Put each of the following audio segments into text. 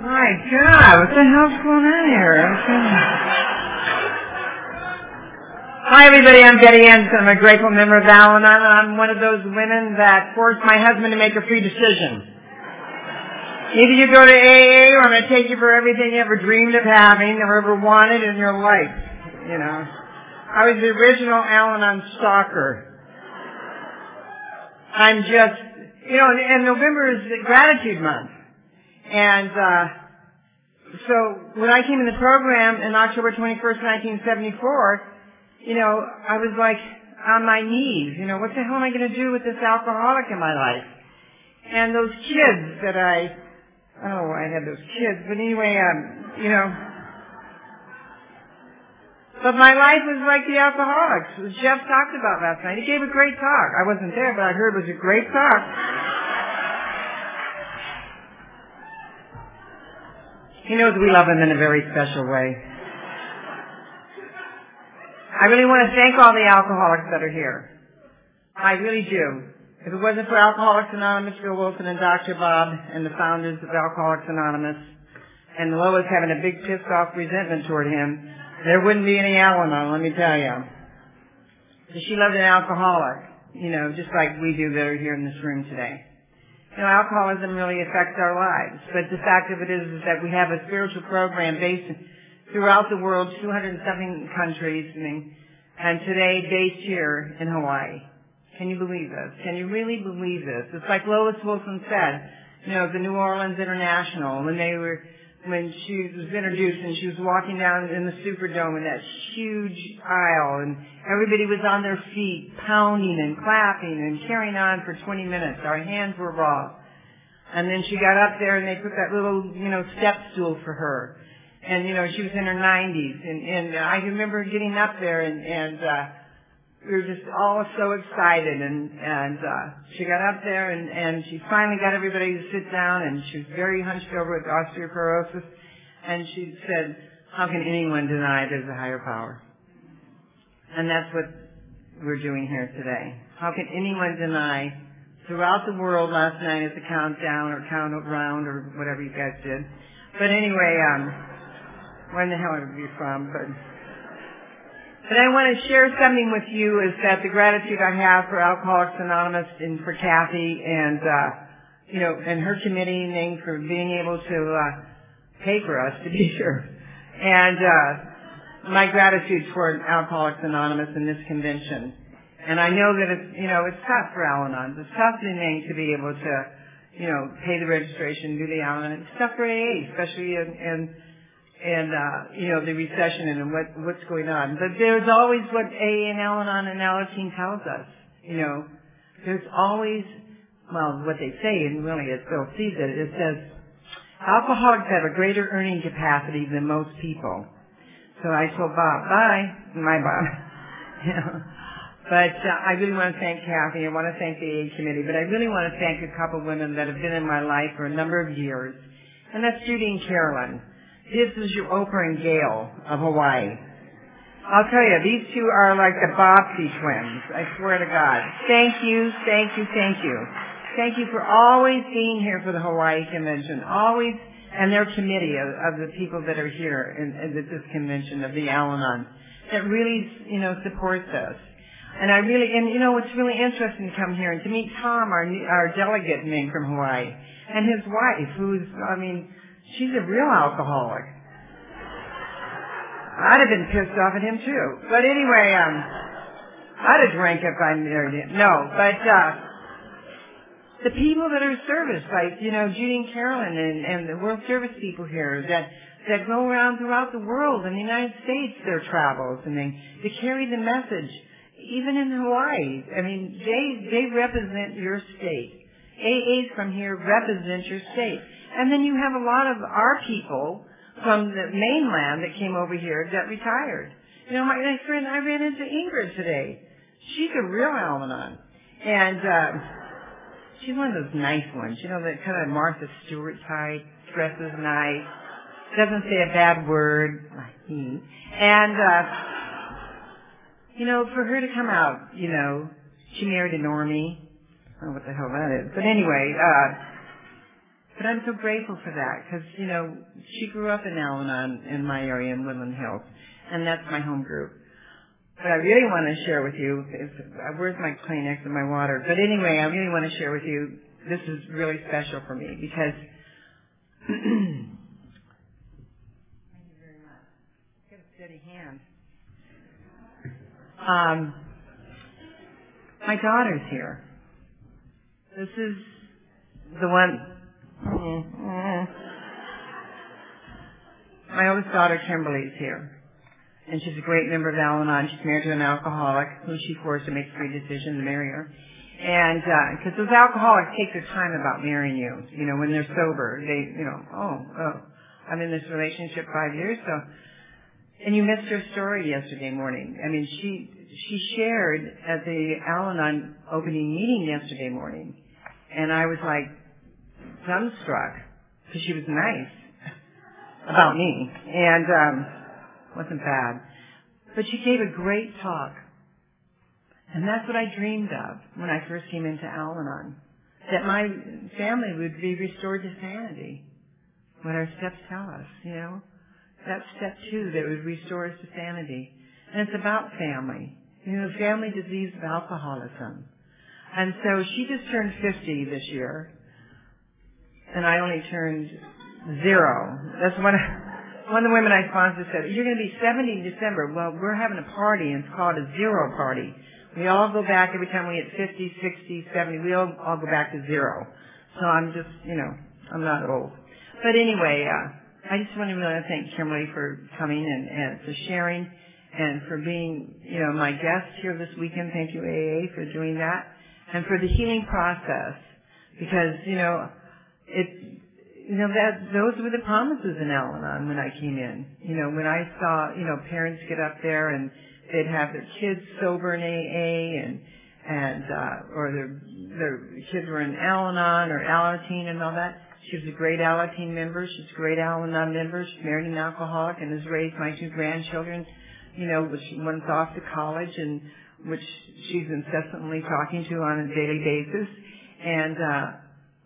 My God, what the hell's going on here? Hi everybody, I'm Betty Anderson. I'm a grateful member of Al-Anon and I'm one of those women that forced my husband to make a free decision. Either you go to AA or I'm going to take you for everything you ever dreamed of having or ever wanted in your life. You know. I was the original Al-Anon stalker. I'm just, you know, and November is gratitude month. And, uh, so when I came in the program in October 21st, 1974, you know, I was like on my knees, you know, what the hell am I going to do with this alcoholic in my life? And those kids that I, oh, I had those kids, but anyway, um, you know, but my life was like the alcoholics. Jeff talked about last night. He gave a great talk. I wasn't there, but I heard it was a great talk. He knows we love him in a very special way. I really want to thank all the alcoholics that are here. I really do. If it wasn't for Alcoholics Anonymous, Bill Wilson and Dr. Bob and the founders of Alcoholics Anonymous, and Lois having a big pissed off resentment toward him, there wouldn't be any Al-Anon, let me tell you. She loved an alcoholic, you know, just like we do that are here in this room today. You know, alcoholism really affects our lives, but the fact of it is, is that we have a spiritual program based throughout the world, 207 countries, and, and today based here in Hawaii. Can you believe this? Can you really believe this? It's like Lois Wilson said, you know, the New Orleans International, when they were, when she was introduced and she was walking down in the Superdome in that huge aisle and everybody was on their feet pounding and clapping and carrying on for 20 minutes. Our hands were raw. And then she got up there and they put that little, you know, step stool for her and you know she was in her 90s, and and I remember getting up there, and and uh, we were just all so excited, and and uh, she got up there, and and she finally got everybody to sit down, and she was very hunched over with osteoporosis, and she said, "How can anyone deny there's a higher power?" And that's what we're doing here today. How can anyone deny? Throughout the world last night at the countdown or count around or whatever you guys did. But anyway, um, where in the hell are you from? But, but I want to share something with you is that the gratitude I have for Alcoholics Anonymous and for Kathy and, uh, you know, and her committee and for being able to, uh, pay for us to be here. And, uh, my gratitude toward Alcoholics Anonymous and this convention. And I know that it's, you know, it's tough for Al-Anon. It's tough to be able to, you know, pay the registration, do the Al-Anon. It's tough for AA, especially in, in and uh, you know the recession and what what's going on. But there's always what AA and Al-Anon and Alateen tells us. You know, there's always well what they say, and really it Bill sees it. It says alcoholics have a greater earning capacity than most people. So I told Bob, bye, my Bob. But uh, I really want to thank Kathy. I want to thank the AA committee. But I really want to thank a couple women that have been in my life for a number of years. And that's Judy and Carolyn. This is your Oprah and Gayle of Hawaii. I'll tell you, these two are like the Bobbsey twins. I swear to God. Thank you, thank you, thank you. Thank you for always being here for the Hawaii Convention. Always, and their committee of, of the people that are here in, in this convention of the Al-Anon that really, you know, supports us. And I really, and you know, it's really interesting to come here and to meet Tom, our our delegate named from Hawaii, and his wife, who's, I mean, She's a real alcoholic. I'd have been pissed off at him too. But anyway, um, I'd have drank if I married him. No, but, uh, the people that are service, like, you know, Judy and Carolyn and, and the World Service people here that, that go around throughout the world in the United States, their travels, and they, they carry the message. Even in Hawaii, I mean, they, they represent your state. AAs from here represent your state. And then you have a lot of our people from the mainland that came over here that retired. You know, my, my friend, I ran into Ingrid today. She's a real Al-Anon. And, uh, she's one of those nice ones, you know, that kind of Martha Stewart type, dresses nice, doesn't say a bad word. And, uh, you know, for her to come out, you know, she married a normie. I don't know what the hell that is. But anyway, uh, But I'm so grateful for that because, you know, she grew up in Al-Anon in my area in Woodland Hills, and that's my home group. What I really want to share with you is, uh, where's my Kleenex and my water? But anyway, I really want to share with you, this is really special for me because Thank you very much. A steady hand. Um, my daughter's here. This is the one. My oldest daughter, Kimberly's here. And she's a great member of Al-Anon. She's married to an alcoholic who she forced to make a free decision to marry her. And because uh, those alcoholics take their time about marrying you, you know, when they're sober, they, you know, oh, oh, I'm in this relationship five years, so. And you missed her story yesterday morning. I mean, she she shared at the Al-Anon opening meeting yesterday morning, and I was like dumbstruck because she was nice about me, and um, wasn't bad. But she gave a great talk and that's what I dreamed of when I first came into Al-Anon. That my family would be restored to sanity. What our steps tell us, you know. That's step two that would restore us to sanity. And it's about family. You know, family disease of alcoholism. And so she just turned 50 this year. And I only turned zero. That's one of, one of the women I sponsored said, you're going to be 70 in December. Well, we're having a party and it's called a zero party. We all go back every time we hit 50, 60, 70. We all, all go back to zero. So I'm just, you know, I'm not old. But anyway, uh, I just want to really thank Kimberly for coming and, and for sharing and for being, you know, my guest here this weekend. Thank you, AA, for doing that and for the healing process because, you know, it, you know, that, those were the promises in Al-Anon when I came in. You know, when I saw, you know, parents get up there and they'd have their kids sober in AA and and uh, or their their kids were in Al-Anon or Alateen and all that. She was a great Alateen member. She's a great Al-Anon member. She's married an alcoholic and has raised my two grandchildren. You know, which one's off to college and which she's incessantly talking to on a daily basis, and uh,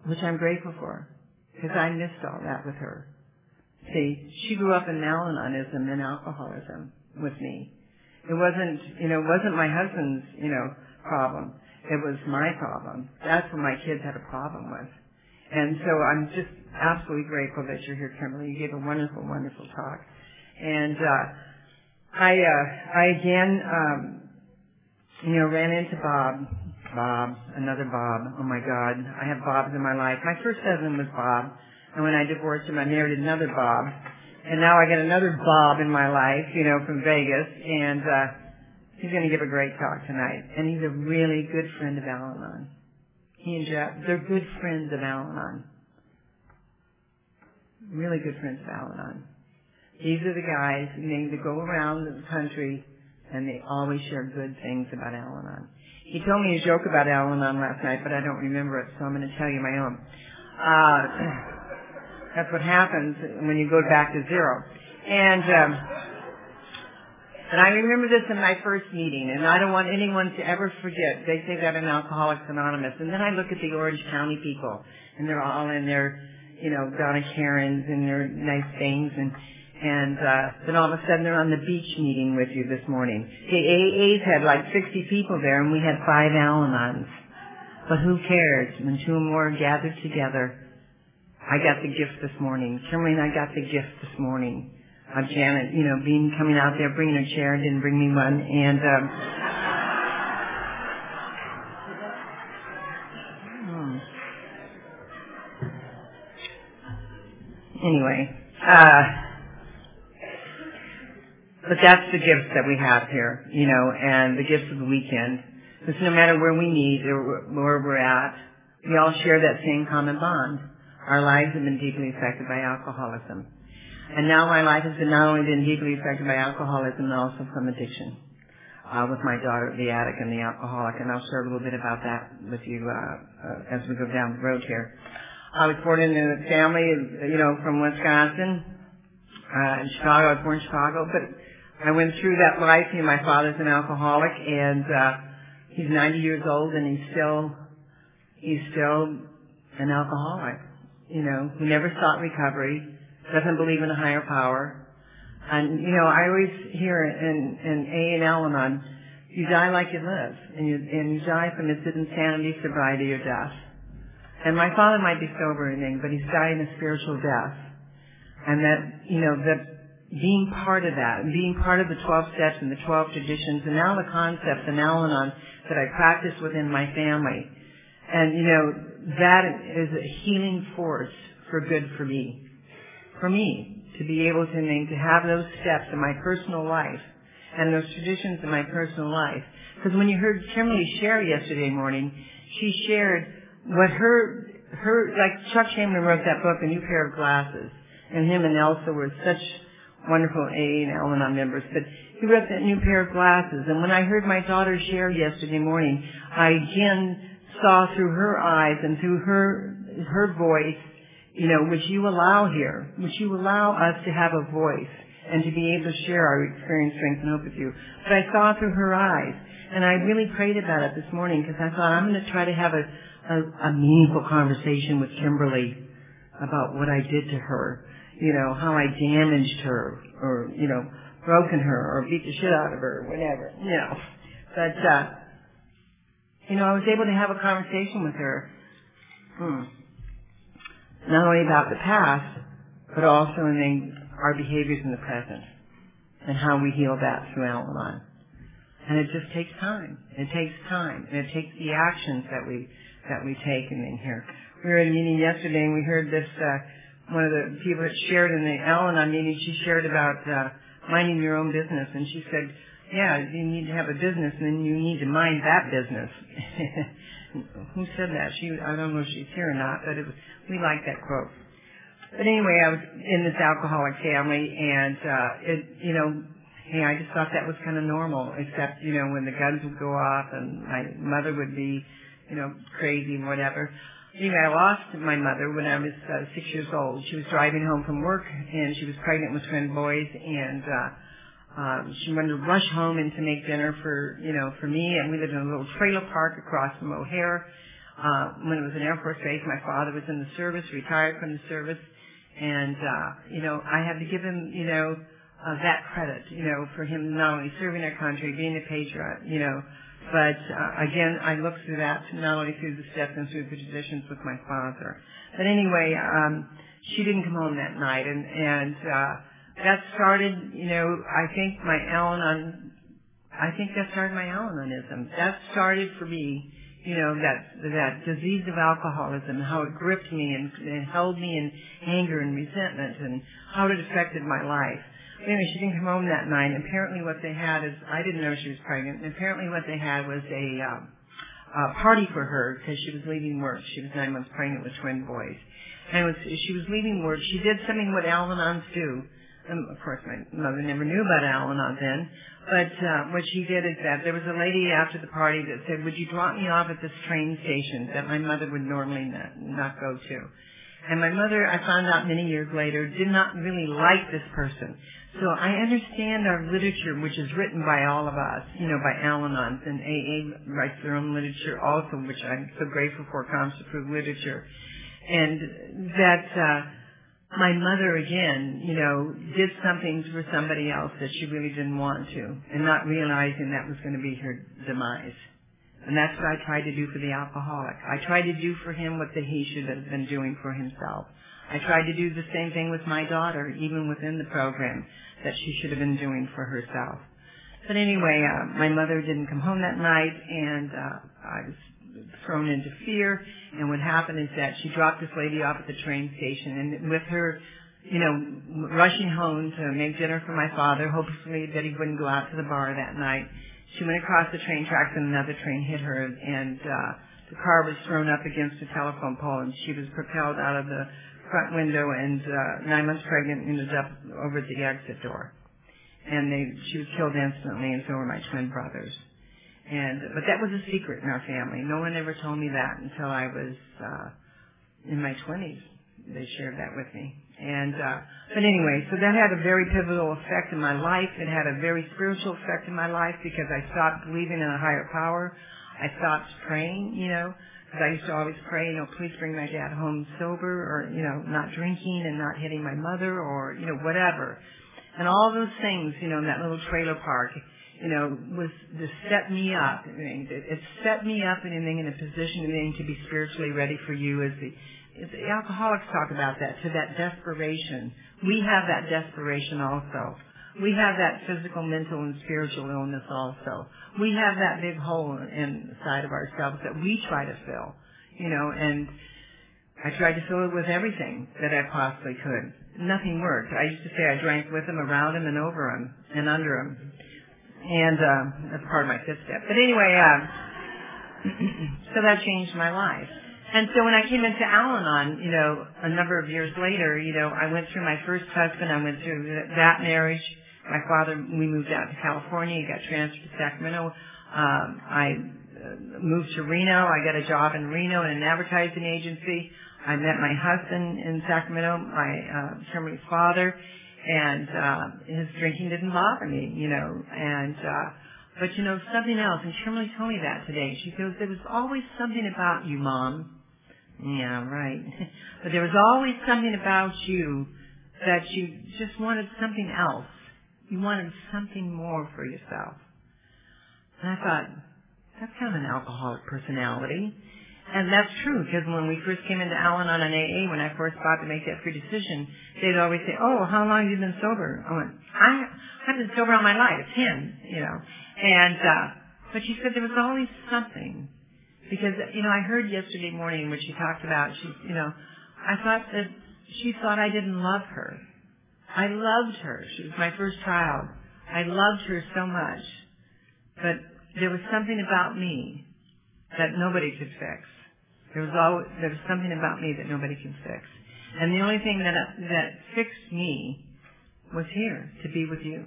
which I'm grateful for because I missed all that with her. See, she grew up in Al-Anonism and alcoholism with me it wasn't, you know, it wasn't my husband's, you know, problem. It was my problem. That's what my kids had a problem with. And so I'm just absolutely grateful that you're here, Kimberly. You gave a wonderful, wonderful talk. And uh, I, uh, I again, um, you know, ran into Bob. Bob, another Bob. Oh my God, I have Bobs in my life. My first husband was Bob, and when I divorced him, I married another Bob. And now I got another Bob in my life, you know, from Vegas, and uh, he's going to give a great talk tonight. And he's a really good friend of Al-Anon. He and Jeff, they're good friends of Al-Anon. Really good friends of Al-Anon. These are the guys, know, that go around the country and they always share good things about Al-Anon. He told me a joke about Al-Anon last night, but I don't remember it, so I'm going to tell you my own. Uh, that's what happens when you go back to zero. And um, and I remember this in my first meeting, and I don't want anyone to ever forget. They say that in Alcoholics Anonymous, and then I look at the Orange County people, and they're all in their, you know, Donna Karans and their nice things, and and uh, then all of a sudden they're on the beach meeting with you this morning. The AAs had like 60 people there, and we had five Al-Anons. But who cares when two or more gathered together? I got the gift this morning. Kimberly and I got the gift this morning of Janet, you know, being coming out there, bringing a chair, didn't bring me one, and um, hmm. anyway, uh, but that's the gifts that we have here, you know, and the gifts of the weekend. Because no matter where we meet or where we're at, we all share that same common bond. Our lives have been deeply affected by alcoholism. And now my life has been not only been deeply affected by alcoholism, but also from addiction. Uh, with my daughter, the addict and the alcoholic, and I'll share a little bit about that with you uh, uh, as we go down the road here. I was born in a family, you know, from Wisconsin, uh, in Chicago. I was born in Chicago, but I went through that life. You know, my father's an alcoholic, and uh, he's 90 years old, and he's still he's still an alcoholic you know, who never sought recovery, doesn't believe in a higher power. And, you know, I always hear in, in A and Al-Anon, you die like you live, and you, and you die from it's insanity, sobriety, or death. And my father might be sober and things, but he's dying a spiritual death. And that, you know, that being part of that, being part of the 12 steps and the 12 traditions, and now the concepts and Al-Anon that I practice within my family. And, you know, that is a healing force for good for me. For me, to be able to, to have those steps in my personal life and those traditions in my personal life. Because when you heard Kimberly share yesterday morning, she shared what her, her, like Chuck Chamberlain wrote that book, A New Pair of Glasses, and him and Elsa were such wonderful A and Al-Anon members, but he wrote that new pair of glasses, and when I heard my daughter share yesterday morning, I again saw through her eyes and through her, her voice, you know, which you allow here, which you allow us to have a voice and to be able to share our experience, strength, and hope with you. But I saw through her eyes, and I really prayed about it this morning because I thought I'm going to try to have a, a, a meaningful conversation with Kimberly about what I did to her, you know, how I damaged her, or you know, broken her, or beat the shit out of her, or whatever, you know. But uh, you know, I was able to have a conversation with her. Hmm. Not only about the past, but also in the our behaviors in the present and how we heal that through Al-Anon. And it just takes time. It takes time. And it takes the actions that we that we take in here. We were at a meeting yesterday and we heard this uh one of the people that shared in the Al-Anon meeting, she shared about uh minding your own business and she said, Yeah, you need to have a business and then you need to mind that business. Who said that? She I don't know if she's here or not, but it was we like that quote. But anyway, I was in this alcoholic family, and uh, it, you know, hey, I just thought that was kind of normal. Except, you know, when the guns would go off, and my mother would be, you know, crazy and whatever. Anyway, I lost my mother when I was uh, six years old. She was driving home from work, and she was pregnant with twin boys, and uh, um, she wanted to rush home and to make dinner for, you know, for me. And we lived in a little trailer park across from O'Hare. Uh, when it was an Air Force base, my father was in the service, retired from the service, and, uh, you know, I had to give him, you know, uh, that credit, you know, for him not only serving our country, being a patriot, you know, but uh, again, I looked through that not only through the steps and through the traditions with my father. But anyway, um, she didn't come home that night, and and uh, that started, you know, I think my Al-Anon, I think that started my Al-Anonism. That started for me you know, that that disease of alcoholism, how it gripped me and, and held me in anger and resentment, and how it affected my life. Anyway, she didn't come home that night. Apparently, what they had is I didn't know she was pregnant. And apparently, what they had was a, um, a party for her because she was leaving work. She was nine months pregnant with twin boys, and was, she was leaving work. She did something what Al-Anons do. And of course, my mother never knew about Al-Anon then. But uh, what she did is that there was a lady after the party that said, "Would you drop me off at this train station that my mother would normally not, not go to?" And my mother, I found out many years later, did not really like this person. So I understand our literature, which is written by all of us, you know, by Al-Anons, and AA writes their own literature also, which I'm so grateful for, comes to prove literature. And that, uh, my mother again, you know, did something for somebody else that she really didn't want to, and not realizing that was going to be her demise. And that's what I tried to do for the alcoholic. I tried to do for him what the, he should have been doing for himself. I tried to do the same thing with my daughter, even within the program, that she should have been doing for herself. But anyway, uh, my mother didn't come home that night, and uh, I was thrown into fear. And what happened is that she dropped this lady off at the train station, and with her, you know, rushing home to make dinner for my father, hopefully that he wouldn't go out to the bar that night, she went across the train tracks and another train hit her, and uh, the car was thrown up against a telephone pole, and she was propelled out of the front window, and uh, nine months pregnant, ended up over the exit door. And they, she was killed instantly, and so were my twin brothers. And but that was a secret in our family. No one ever told me that until I was uh in my twenties. They shared that with me. And uh but anyway, so that had a very pivotal effect in my life. It had a very spiritual effect in my life because I stopped believing in a higher power. I stopped praying, you know, Because I used to always pray, you know, please bring my dad home sober or, you know, not drinking and not hitting my mother or, you know, whatever. And all those things, you know, in that little trailer park, you know, was to set me up. It set me up and in a position to be spiritually ready for you as the, alcoholics talk about that, to that desperation. We have that desperation also. We have that physical, mental, and spiritual illness also. We have that big hole inside of ourselves that we try to fill, you know, and I tried to fill it with everything that I possibly could. Nothing worked. I used to say I drank with him, around him, and over him, and under him. And uh, that's part of my fifth step. But anyway, uh, so that changed my life. And so when I came into Al-Anon, you know, a number of years later, you know, I went through my first husband. I went through that marriage. My father, we moved out to California. He got transferred to Sacramento. Um, I uh, moved to Reno. I got a job in Reno in an advertising agency. I met my husband in Sacramento, my uh, Kimberly's father, and uh, his drinking didn't bother me, you know. And uh, but you know something else, and Kimberly told me that today. She goes, "There was always something about you, Mom." Yeah, right. but there was always something about you that you just wanted something else. You wanted something more for yourself. And I thought, that's kind of an alcoholic personality. And that's true, because when we first came into Al-Anon and AA, when I first thought to make that free decision, they'd always say, oh, how long have you been sober? I went, I, I've been sober all my life, 10, you know. And, uh, but she said there was always something. Because, you know, I heard yesterday morning when she talked about, she, you know, I thought that she thought I didn't love her. I loved her. She was my first child. I loved her so much. But there was something about me that nobody could fix. There was always, there was something about me that nobody can fix. And the only thing that, that fixed me was here, to be with you,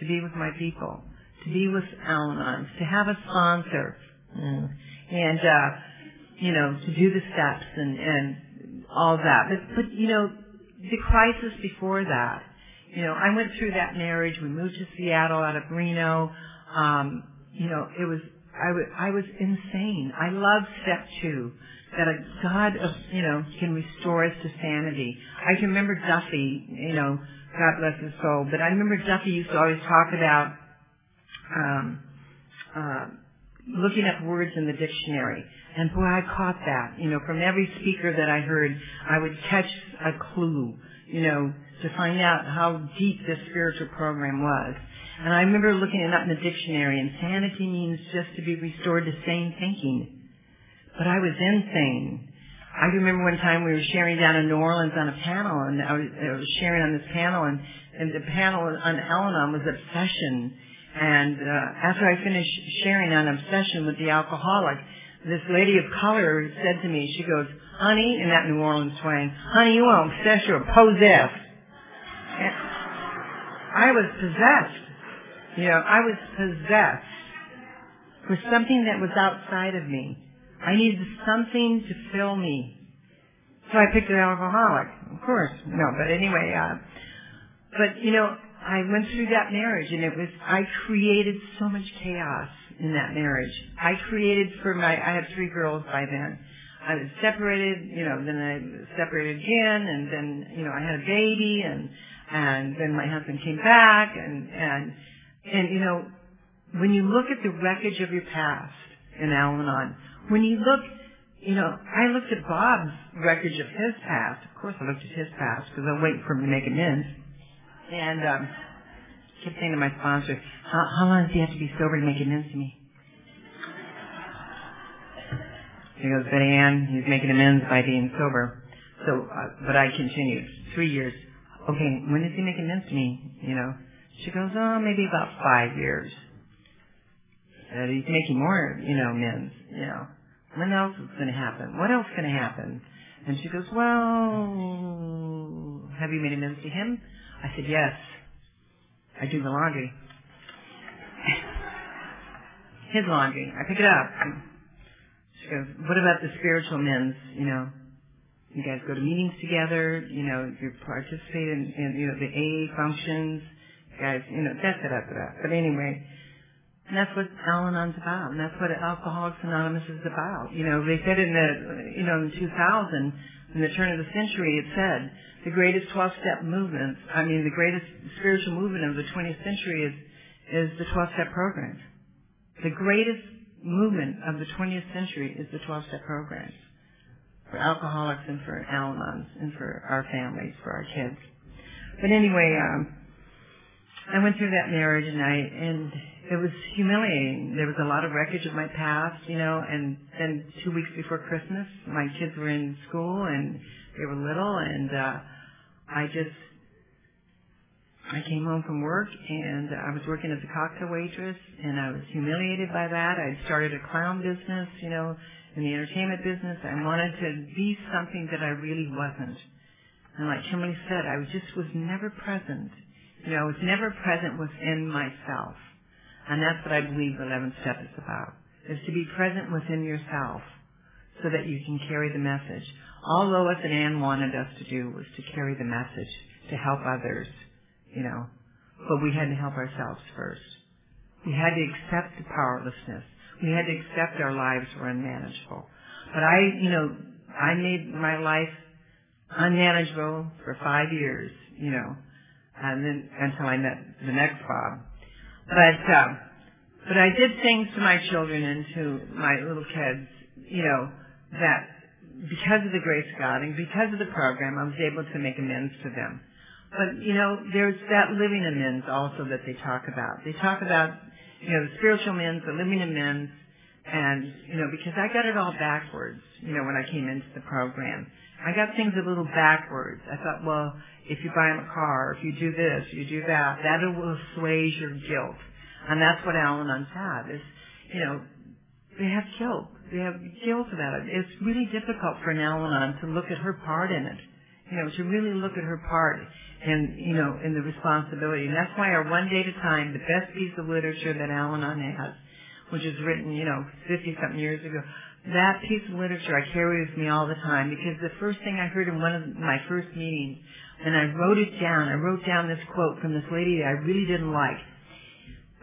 to be with my people, to be with Al-Anon, to have a sponsor, mm. And, uh, you know, to do the steps and, and all that. But, but, you know, the crisis before that, you know, I went through that marriage. We moved to Seattle out of Reno. Um, you know, it was I, was I was insane. I love step two, that a God of, you know, can restore us to sanity. I can remember Duffy, you know, God bless his soul, but I remember Duffy used to always talk about, um, uh, looking up words in the dictionary. And boy, I caught that. You know, from every speaker that I heard, I would catch a clue, you know, to find out how deep this spiritual program was. And I remember looking it up in the dictionary, insanity means just to be restored to sane thinking. But I was insane. I remember one time we were sharing down in New Orleans on a panel, and I was, I was sharing on this panel, and, and the panel on Al-Anon was obsession. And uh, after I finished sharing on obsession with the alcoholic, this lady of color said to me, she goes, honey, in that New Orleans twang, honey, you won't obsess, you're possessed. And I was possessed. You know, I was possessed for something that was outside of me. I needed something to fill me. So I picked an alcoholic. Of course. No, but anyway, uh, but you know, I went through that marriage and it was, I created so much chaos in that marriage. I created for my, I had three girls by then. I was separated, you know, then I separated again and then, you know, I had a baby and, and then my husband came back and, and and you know, when you look at the wreckage of your past in Al-Anon, when you look, you know, I looked at Bob's wreckage of his past. Of course, I looked at his past because I'm waiting for him to make amends. And um, I kept saying to my sponsor, how, how long does he have to be sober to make amends to me? He goes, Betty Ann, he's making amends by being sober. So, uh, but I continued. Three years. Okay, when does he make amends to me? You know, she goes, oh, maybe about five years. And he's making more, you know, amends, you know. When else is going to happen? What else is going to happen? And she goes, well, have you made amends to him? I said, yes. I do the laundry. His laundry. I pick it up. She goes, what about the spiritual amends, you know? You guys go to meetings together, you know, you participate in, in you know, the AA functions, you guys, you know, da da da da. But anyway, And that's what Al-Anon's about, and that's what Alcoholics Anonymous is about. You know, they said in the, you know, in 2000, in the turn of the century, it said the greatest 12-step movement, I mean, the greatest spiritual movement of the 20th century is is the 12-step programs. The greatest movement of the 20th century is the 12-step programs for alcoholics and for Al-Anons and for our families, for our kids. But anyway, um, I went through that marriage and I and it was humiliating. There was a lot of wreckage of my past, you know, and then two weeks before Christmas, my kids were in school and they were little and uh I just I came home from work and I was working as a cocktail waitress and I was humiliated by that. I started a clown business, you know, in the entertainment business. I wanted to be something that I really wasn't. And like Kimberly said, I just was never present. You know, I was never present within myself. And that's what I believe the 11th step is about, is to be present within yourself so that you can carry the message. All Lois and Anne wanted us to do was to carry the message, to help others you know. But we had to help ourselves first. We had to accept the powerlessness. We had to accept our lives were unmanageable. But I, you know, I made my life unmanageable for five years, you know, and then until I met the next Bob. But uh, but I did things to my children and to my little kids, you know, that because of the grace of God and because of the program, I was able to make amends to them. But, you know, there's that living amends also that they talk about. They talk about, you know, the spiritual amends, the living amends, and, you know, because I got it all backwards, you know, when I came into the program. I got things a little backwards. I thought, well, if you buy them a car, if you do this, you do that, that will assuage your guilt. And that's what Al-Anons have is, you know, they have guilt. They have guilt about it. It's really difficult for an Al-Anon to look at her part in it. You know, to really look at her part and you know, in the responsibility. And that's why our One Day at a Time, the best piece of literature that Al-Anon has, which was written, you know, 50 something years ago, that piece of literature I carry with me all the time because the first thing I heard in one of my first meetings, and I wrote it down, I wrote down this quote from this lady that I really didn't like.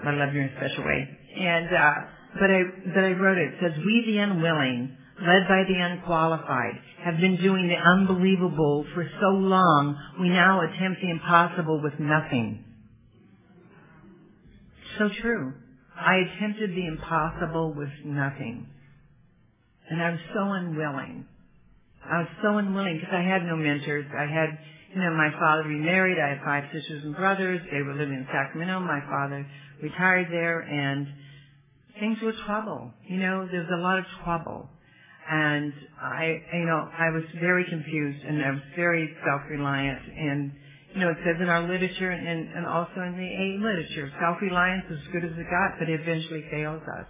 I love you in a special way. And, uh, but I, but I wrote it. It says, we the unwilling led by the unqualified, have been doing the unbelievable for so long, we now attempt the impossible with nothing. So true. I attempted the impossible with nothing. And I was so unwilling. I was so unwilling because I had no mentors. I had, you know, my father remarried. I had five sisters and brothers. They were living in Sacramento. My father retired there and things were trouble. You know, there was a lot of trouble. And I, you know, I was very confused and I was very self-reliant. And, you know, it says in our literature and, and also in the A literature, self-reliance is as good as it got, but it eventually fails us.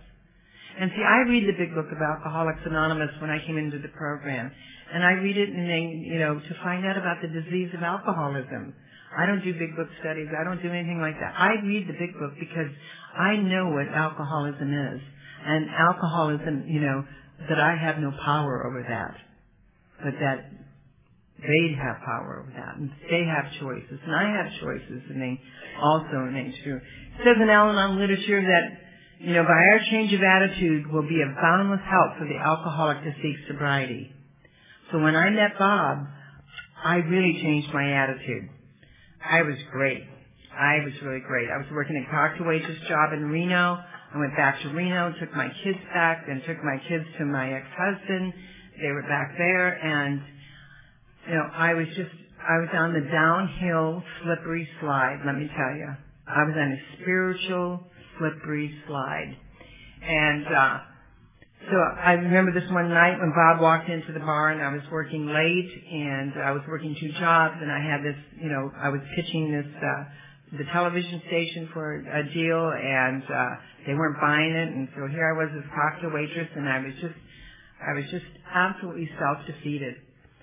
And see, I read the big book of Alcoholics Anonymous when I came into the program. And I read it and then, you know, to find out about the disease of alcoholism. I don't do big book studies. I don't do anything like that. I read the big book because I know what alcoholism is. And alcoholism, you know, that I have no power over that, but that they have power over that, and they have choices, and I have choices, and they also remain true. It says in Al-Anon literature that, you know, by our change of attitude will be a boundless help for the alcoholic to seek sobriety. So when I met Bob, I really changed my attitude. I was great. I was really great. I was working a cocktail waitress job in Reno. I went back to Reno, took my kids back, then took my kids to my ex-husband. They were back there, and you know, I was just, I was on the downhill slippery slide. Let me tell you, I was on a spiritual slippery slide, and uh, so I remember this one night when Bob walked into the bar and I was working late and I was working two jobs and I had this, you know, I was pitching this. uh the television station for a deal and uh they weren't buying it and so here I was as cocktail waitress and I was just I was just absolutely self defeated.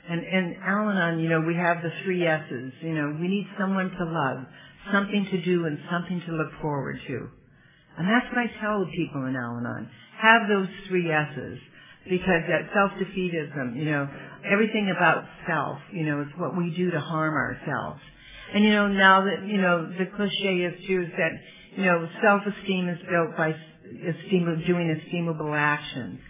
And and Al Anon, you know, we have the three S's. You know, we need someone to love, something to do and something to look forward to. And that's what I tell people in Al Anon. Have those three S's. Because that self-defeatism, you know, everything about self, you know, is what we do to harm ourselves. And you know, now that, you know, the cliche is too is that, You know, self-esteem is built by esteem, doing esteemable actions.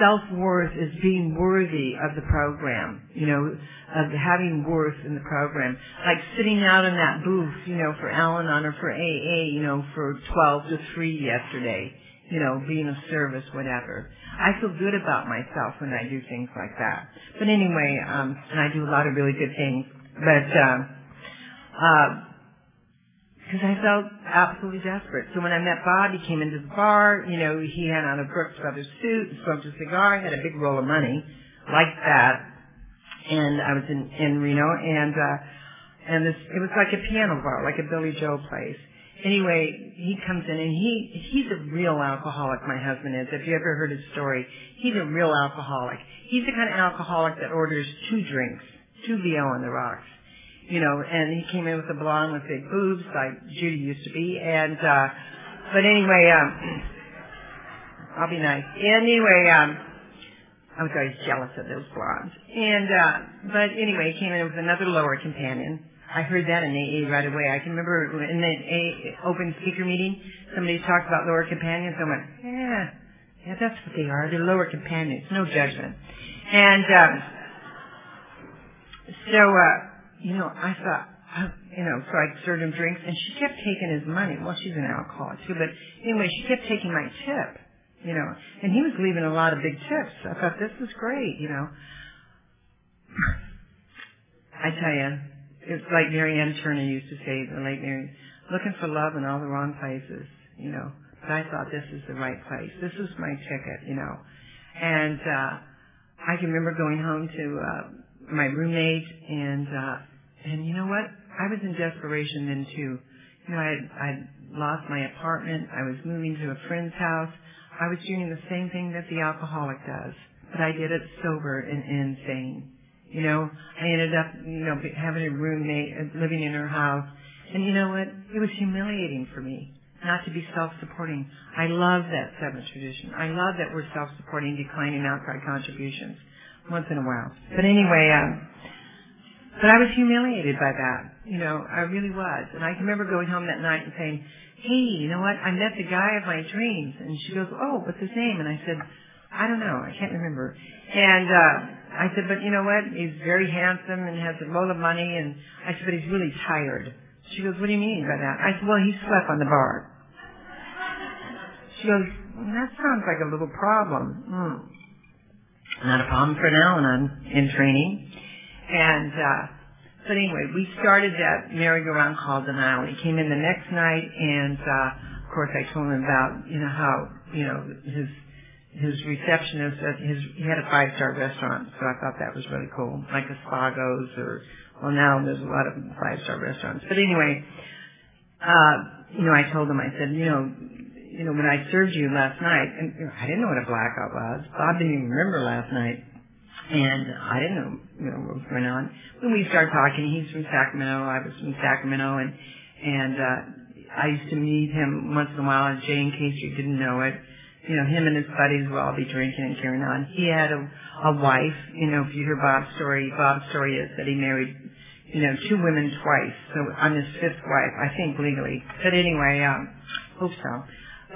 Self-worth is being worthy of the program, you know, of having worth in the program. Like sitting out in that booth, you know, for Al-Anon or for AA, you know, for 12 to 3 yesterday, you know, being of service, whatever. I feel good about myself when I do things like that. But anyway, um, and I do a lot of really good things. But, uh, uh, because I felt absolutely desperate. So when I met Bob, he came into the bar. You know, he had on a Brooks Brothers suit, smoked a cigar, had a big roll of money, like that. And I was in in Reno, and uh, and this it was like a piano bar, like a Billy Joel place. Anyway, he comes in and he he's a real alcoholic. My husband is. If you ever heard his story, he's a real alcoholic. He's the kind of alcoholic that orders two drinks, two VO on the rocks you know, and he came in with a blonde with big boobs like Judy used to be. And, uh, but anyway, um, I'll be nice. Anyway, um, I was always jealous of those blondes. And, uh, but anyway, he came in with another lower companion. I heard that in AA right away. I can remember in the AA open speaker meeting, somebody talked about lower companions. I went, yeah, yeah, that's what they are. They're lower companions. No judgment. And, um, so, uh, you know, I thought, you know, so I served him drinks, and she kept taking his money. Well, she's an alcoholic too, but anyway, she kept taking my tip, you know, and he was leaving a lot of big tips. I thought this was great, you know. I tell you, it's like Mary Ann Turner used to say, the late Mary, looking for love in all the wrong places, you know. But I thought this is the right place. This is my ticket, you know. And uh I can remember going home to uh my roommate and uh and you know what? I was in desperation then too. You know, I I lost my apartment, I was moving to a friend's house. I was doing the same thing that the alcoholic does, but I did it sober and insane. You know, I ended up, you know, having a roommate, uh, living in her house. And you know what? It was humiliating for me not to be self-supporting. I love that seventh tradition. I love that we're self-supporting, declining outside contributions once in a while. But anyway, um, but I was humiliated by that. You know, I really was. And I remember going home that night and saying, hey, you know what? I met the guy of my dreams. And she goes, oh, what's his name? And I said, I don't know. I can't remember. And, uh, I said, but you know what? He's very handsome and has a load of money. And I said, but he's really tired. She goes, what do you mean by that? I said, well, he slept on the bar. She goes, that sounds like a little problem. Mm not a problem for now, and I'm in training. And uh, but anyway, we started that merry-go-round called denial. He came in the next night, and uh, of course, I told him about you know how you know his his receptionist at his he had a five star restaurant, so I thought that was really cool, like a Spago's or well now there's a lot of five star restaurants. But anyway, uh, you know, I told him I said you know you know, when I served you last night, and you know, I didn't know what a blackout was. Bob didn't even remember last night. And I didn't know, you know, what was going on. When we started talking, he's from Sacramento, I was from Sacramento, and, and, uh, I used to meet him once in a while at J in case you didn't know it. You know, him and his buddies would all be drinking and carrying on. He had a, a wife, you know, if you hear Bob's story, Bob's story is that he married, you know, two women twice. So I'm his fifth wife, I think legally. But anyway, um, hope so.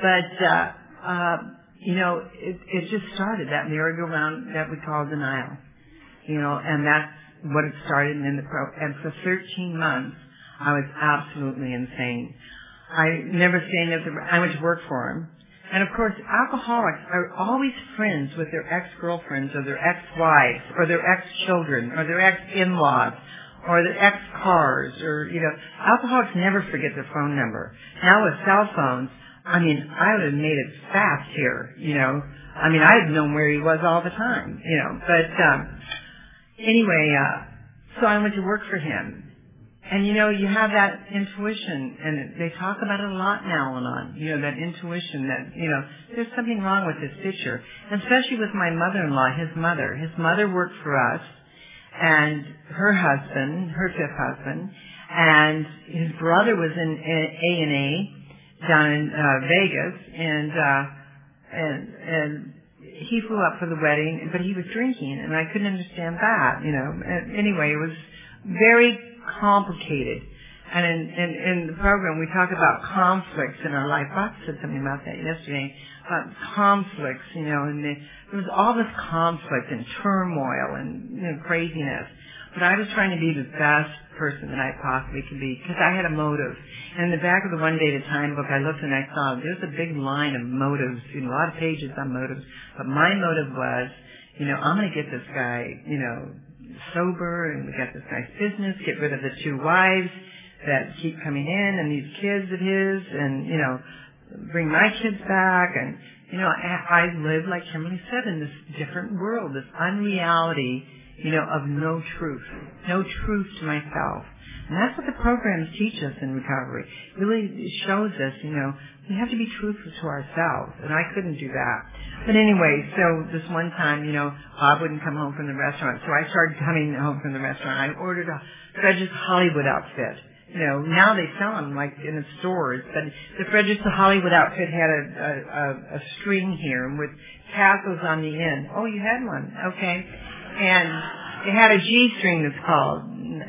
But, uh, uh, you know, it, it just started, that merry-go-round that we call denial. You know, and that's what it started in the pro, and for 13 months, I was absolutely insane. I never stayed at I went to work for him. And of course, alcoholics are always friends with their ex-girlfriends or their ex-wives or their ex-children or their ex-in-laws or their ex-cars or, you know, alcoholics never forget their phone number. Now with cell phones, I mean, I would have made it fast here, you know. I mean, I'd have known where he was all the time, you know. But um, anyway, uh, so I went to work for him. And you know, you have that intuition, and they talk about it a lot now and on. You know, that intuition that you know, there's something wrong with this picture, especially with my mother-in-law, his mother. His mother worked for us, and her husband, her fifth husband, and his brother was in A and A, down in uh, Vegas, and uh, and and he flew up for the wedding, but he was drinking, and I couldn't understand that, you know. And anyway, it was very complicated. And in, in, in the program, we talk about conflicts in our life. Bob said something about that yesterday, about conflicts, you know, and the, there was all this conflict and turmoil and, you know, craziness. But I was trying to be the best person that I possibly could be because I had a motive. And in the back of the One Day at a Time book, I looked and I saw there's a big line of motives, you know, a lot of pages on motives. But my motive was, you know, I'm going to get this guy, you know, sober and we got this guy's business, get rid of the two wives that keep coming in and these kids of his and, you know, bring my kids back and, you know, I, I live, like Kimberly said, in this different world, this unreality, you know, of no truth, no truth to myself. And that's what the programs teach us in recovery. It really shows us, you know, we have to be truthful to ourselves, and I couldn't do that. But anyway, so this one time, you know, Bob wouldn't come home from the restaurant, so I started coming home from the restaurant. I ordered a Frederick's Hollywood outfit. You know, now they sell them like in the stores, but the Frederick's Hollywood outfit had a, a, a, a string here with tassels on the end. Oh, you had one, okay? And it had a G string that's called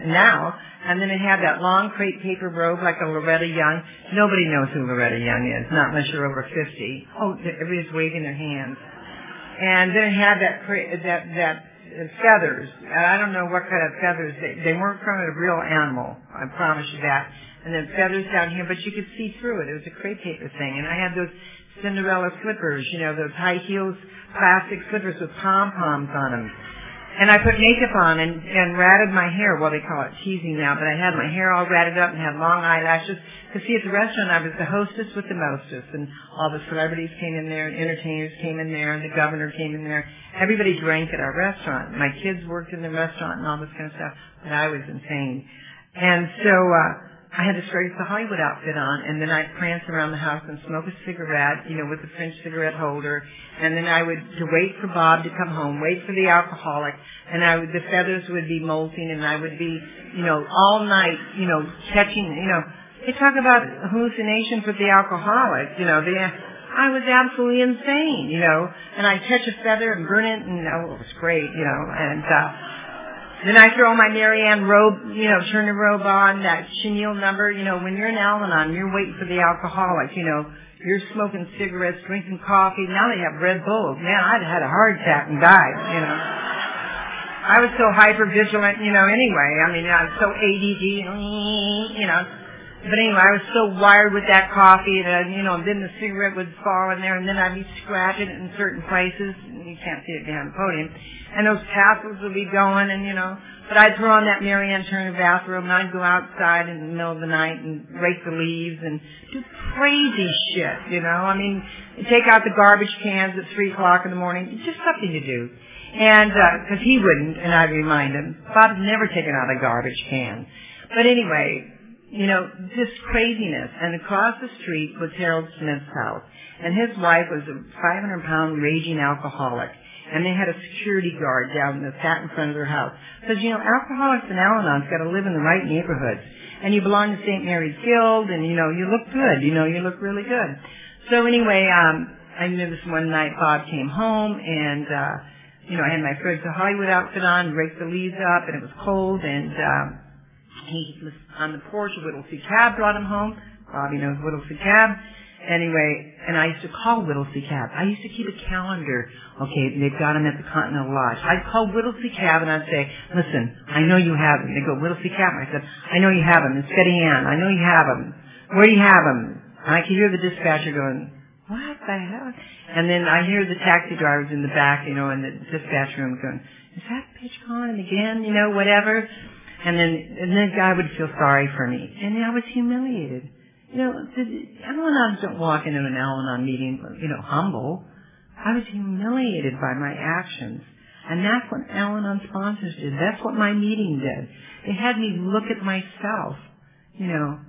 now and then it had that long crepe paper robe like a Loretta Young. Nobody knows who Loretta Young is, not unless you're over 50. Oh, everybody's waving their hands. And then it had that, that, that feathers. And I don't know what kind of feathers. They, they weren't from a real animal. I promise you that. And then feathers down here, but you could see through it. It was a crepe paper thing. And I had those Cinderella slippers, you know, those high heels, plastic slippers with pom-poms on them. And I put makeup on and, and ratted my hair. Well, they call it teasing now, but I had my hair all ratted up and had long eyelashes. Because see, at the restaurant, I was the hostess with the mostest, and all the celebrities came in there, and entertainers came in there, and the governor came in there. Everybody drank at our restaurant. My kids worked in the restaurant and all this kind of stuff, but I was insane. And so, uh, I had this great Hollywood outfit on, and then I'd prance around the house and smoke a cigarette, you know, with the French cigarette holder, and then I would to wait for Bob to come home, wait for the alcoholic, and I would the feathers would be molting, and I would be, you know, all night, you know, catching, you know, they talk about hallucinations with the alcoholic, you know, the I was absolutely insane, you know, and I'd catch a feather and burn it, and oh, it was great, you know, and. uh then I throw my Marianne robe, you know, turn the robe on, that chenille number, you know, when you're in Al-Anon, you're waiting for the alcoholic, you know, you're smoking cigarettes, drinking coffee. Now they have Red Bulls. Man, I'd had a heart attack and died, you know. I was so hyper vigilant, you know, anyway. I mean, I was so ADD, you know. But anyway, I was so wired with that coffee that, you know, then the cigarette would fall in there and then I'd be scratching it in certain places. You can't see it behind the podium and those tassels would be going and you know but I'd throw on that Marianne Turner bathrobe and I'd go outside in the middle of the night and rake the leaves and do crazy shit, you know. I mean, take out the garbage cans at three o'clock in the morning. It's just something to do. And, uh 'cause he wouldn't, and I'd remind him, Bob's never taken out a garbage can. But anyway, you know, just craziness. And across the street was Harold Smith's house. And his wife was a 500 pound raging alcoholic and they had a security guard down that sat in front of their house. Because, you know, alcoholics and Al-Anon's got to live in the right neighborhoods. And you belong to St. Mary's Guild, and, you know, you look good. You know, you look really good. So anyway, um, I knew this one night Bob came home, and, uh, you know, I had my Fred's Hollywood outfit on, raked the leaves up, and it was cold, and, um, he was on the porch, a Whittlesea cab brought him home. Bobby knows Whittlesea cab. Anyway, and I used to call Whittlesea Cab. I used to keep a calendar. Okay, they've got them at the Continental Lodge. I'd call Whittlesea Cab and I'd say, listen, I know you have them. They go, Whittlesea Cab. I said, I know you have them. It's Betty Ann. I know you have them. Where do you have them? And I could hear the dispatcher going, what the hell? And then I hear the taxi drivers in the back, you know, in the dispatch room going, is that bitch calling again? You know, whatever. And then, and then the guy would feel sorry for me. And I was humiliated. You know, Al-Anons don't walk into an Al-Anon meeting, you know, humble. I was humiliated by my actions. And that's what Al-Anon sponsors did. That's what my meeting did. They had me look at myself, you know,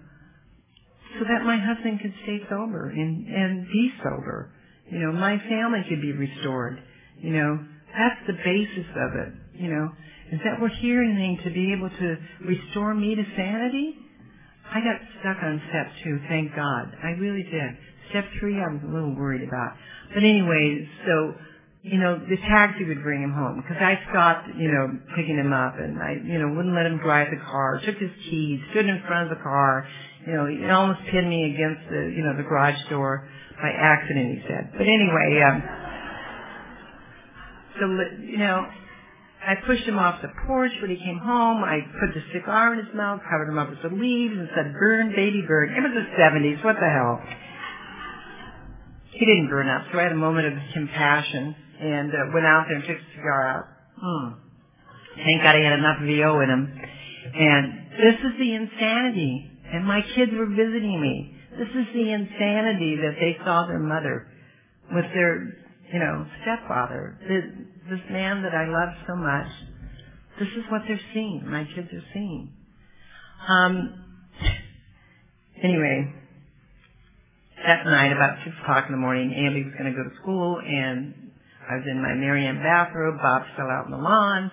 so that my husband could stay sober and, and be sober. You know, my family could be restored. You know, that's the basis of it. You know, is that we're hearing to be able to restore me to sanity? I got stuck on step two, thank God. I really did. Step three, I was a little worried about. But anyway, so you know, the taxi would bring him home because I stopped, you know, picking him up and I, you know, wouldn't let him drive the car, took his keys, stood in front of the car, you know, he almost pinned me against the, you know, the garage door by accident, he said. But anyway, um, so, you know, I pushed him off the porch when he came home. I put the cigar in his mouth, covered him up with the leaves, and said, burn, baby, burn. It was the 70s. What the hell? He didn't burn up, so I had a moment of compassion and uh, went out there and took the cigar out. Hmm. Thank God he had enough VO in him. And this is the insanity. And my kids were visiting me. This is the insanity that they saw their mother with their, you know, stepfather. This, this man that I love so much. This is what they're seeing. My kids are seeing. Um, anyway, that night, about 6 o'clock in the morning, Ambi was going to go to school, and I was in my Marianne bathrobe. Bob fell out in the lawn,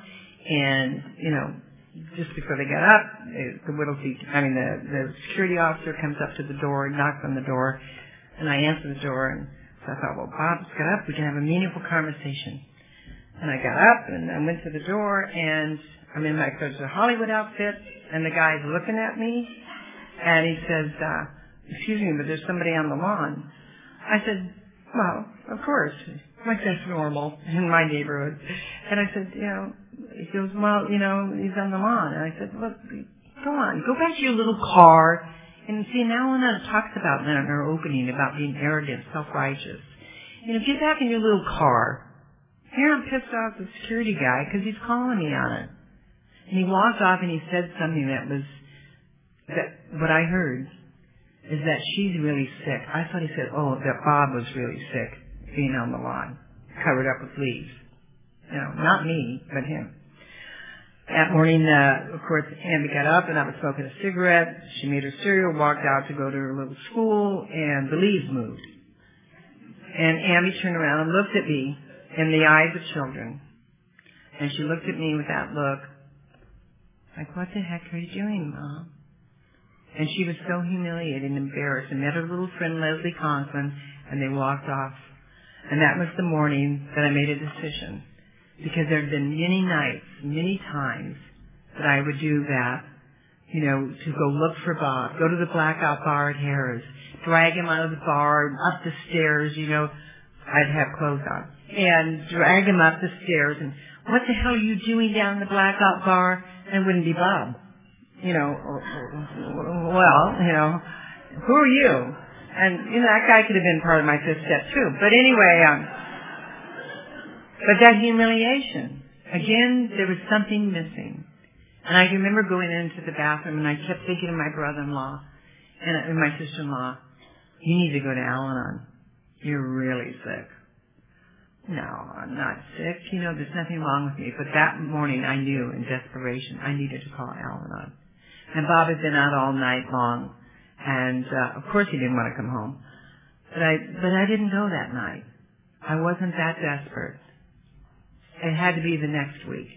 and you know, just before they got up, the Whittlesea, I mean, the the security officer comes up to the door, knocks on the door, and I answer the door, and so I thought, well, Bob's got up, we can have a meaningful conversation. And I got up and I went to the door, and I'm in my Coach of Hollywood outfit, and the guy's looking at me, and he says, uh, "Excuse me, but there's somebody on the lawn." I said, "Well, of course." like that's normal in my neighborhood. And I said, you know, he goes, well, you know, he's on the lawn. And I said, look, go on, go back to your little car. And see, now Elena talks about in her opening about being arrogant, self-righteous. You know, get back in your little car. Here I'm pissed off the security guy because he's calling me on it. And he walked off and he said something that was, that what I heard is that she's really sick. I thought he said, oh, that Bob was really sick being on the lawn, covered up with leaves. You know, not me, but him. That morning, uh, of course, Ambi got up and I was smoking a cigarette. She made her cereal, walked out to go to her little school, and the leaves moved. And Ambi turned around and looked at me in the eyes of children. And she looked at me with that look, like, what the heck are you doing, Mom? And she was so humiliated and embarrassed and met her little friend Leslie Conklin and they walked off and that was the morning that I made a decision. Because there had been many nights, many times that I would do that, you know, to go look for Bob, go to the blackout bar at Harrah's, drag him out of the bar, and up the stairs, you know, I'd have clothes on, and drag him up the stairs and, what the hell are you doing down in the blackout bar? And it wouldn't be Bob. You know, well, you know, who are you? And, you know, that guy could have been part of my fifth step too. But anyway, um, but that humiliation, again, there was something missing. And I remember going into the bathroom and I kept thinking of my brother-in-law and, and my sister-in-law, you need to go to Al-Anon. You're really sick. No, I'm not sick. You know, there's nothing wrong with me. But that morning I knew in desperation I needed to call Al-Anon. And Bob had been out all night long and uh, of course he didn't want to come home. But I but I didn't go that night. I wasn't that desperate. It had to be the next week.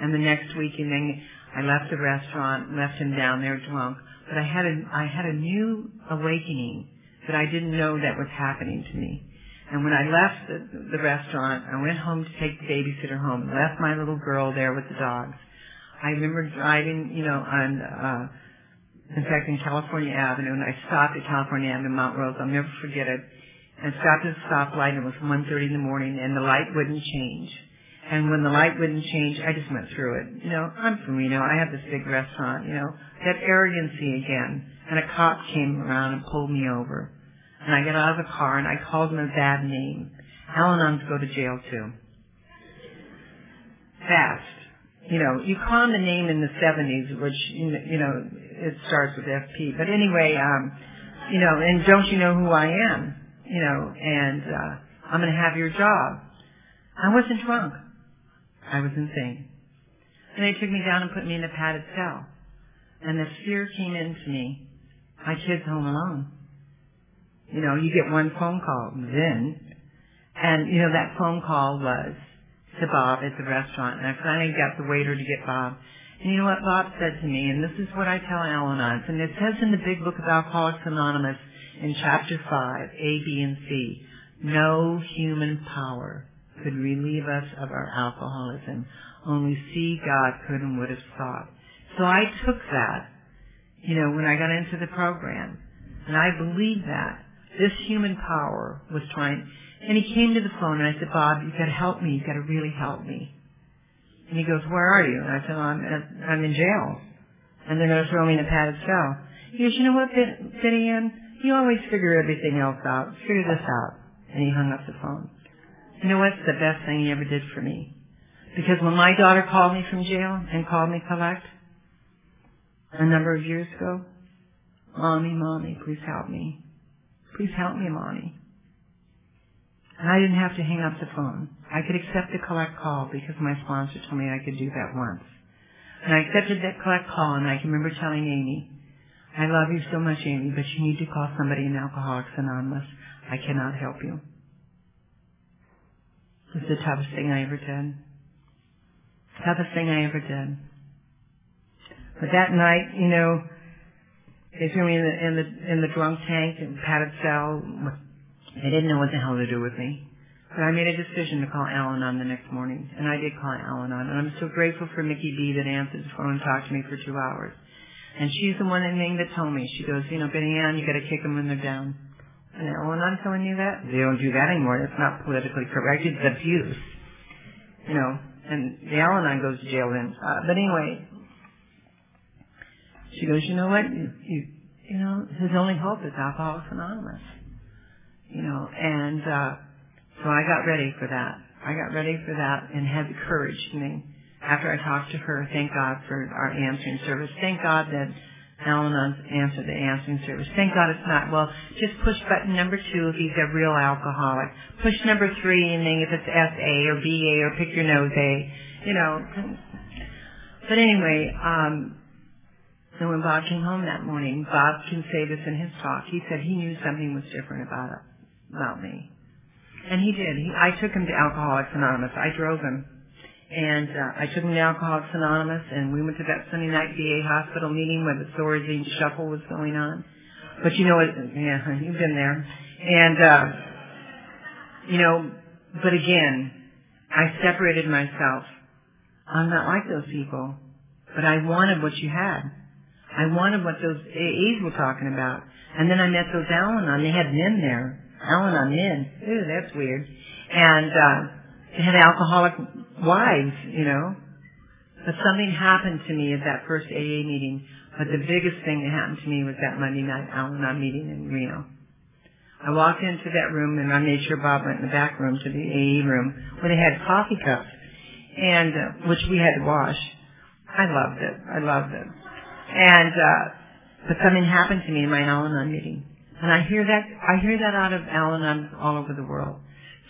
And the next week and then I left the restaurant, left him down there drunk. But I had a I had a new awakening that I didn't know that was happening to me. And when I left the, the restaurant, I went home to take the babysitter home, left my little girl there with the dogs. I remember driving, you know, on uh in fact, in California Avenue, and I stopped at California Avenue, Mount Rose. I'll never forget it. And stopped at a stoplight, and it was 1.30 in the morning, and the light wouldn't change. And when the light wouldn't change, I just went through it. You know, I'm from Reno. I have this big restaurant, you know. That arrogancy again. And a cop came around and pulled me over. And I got out of the car, and I called him a bad name. Al-Anon's go to jail, too. Fast. You know, you call him the name in the 70s, which, you know, it starts with FP. But anyway, um, you know, and don't you know who I am? You know, and uh, I'm going to have your job. I wasn't drunk. I was insane. And they took me down and put me in a padded cell. And the fear came into me. My kid's home alone. You know, you get one phone call, then. And, you know, that phone call was to Bob at the restaurant. And I finally got the waiter to get Bob. And you know what Bob said to me, and this is what I tell Al-Anon, and it says in the big book of Alcoholics Anonymous in chapter 5, A, B, and C, no human power could relieve us of our alcoholism. Only see God could and would have thought. So I took that, you know, when I got into the program. And I believed that. This human power was trying, and he came to the phone and I said, Bob, you've got to help me. You've got to really help me. And he goes, where are you? And I said, I'm, I'm in jail. And they're going to throw me in a padded cell. He goes, you know what, Betty? You always figure everything else out. Figure this out. And he hung up the phone. You know what's the best thing he ever did for me? Because when my daughter called me from jail and called me collect a number of years ago, Mommy, Mommy, please help me. Please help me, Mommy. And I didn't have to hang up the phone. I could accept the collect call because my sponsor told me I could do that once. And I accepted that collect call and I can remember telling Amy, I love you so much, Amy, but you need to call somebody in Alcoholics Anonymous. I cannot help you. It was the toughest thing I ever did. Toughest thing I ever did. But that night, you know, they threw me in the in the in the drunk tank and padded cell. They didn't know what the hell to do with me. But I made a decision to call Al-Anon the next morning, and I did call Al-Anon. And I'm so grateful for Mickey B that answered the phone and talked to me for two hours. And she's the one thing that told me. She goes, you know, Betty Ann, you got to kick them when they're down. And Al-Anon telling you that? They don't do that anymore. That's not politically correct. It's abuse. You know, and the Al-Anon goes to jail then. Uh, but anyway, she goes, you know what? You, you, you know, his only hope is Alcoholics Anonymous. You know, and uh, so I got ready for that. I got ready for that and had the courage. I mean, after I talked to her, thank God for our answering service. Thank God that Al-Anon's answered the answering service. Thank God it's not, well, just push button number two if he's a real alcoholic. Push number three and then if it's SA or BA or pick your nose A, you know. But anyway, um, so when Bob came home that morning, Bob can say this in his talk. He said he knew something was different about about me. And he did. He, I took him to Alcoholics Anonymous. I drove him. And uh, I took him to Alcoholics Anonymous, and we went to that Sunday night VA hospital meeting where the Thorazine shuffle was going on. But you know what? Yeah, you've been there. And, uh, you know, but again, I separated myself. I'm not like those people. But I wanted what you had. I wanted what those AAs were talking about. And then I met those Al-Anon. They had men there. Al-Anon men. Ew, that's weird. And uh, they had alcoholic wives, you know. But something happened to me at that first AA meeting. But the biggest thing that happened to me was that Monday night Al-Anon meeting in Reno. I walked into that room and I made sure Bob went in the back room to the AA room where they had coffee cups, and uh, which we had to wash. I loved it. I loved it. And uh, but something happened to me in my Al-Anon meeting, and I hear that I hear that out of Al-Anon all over the world.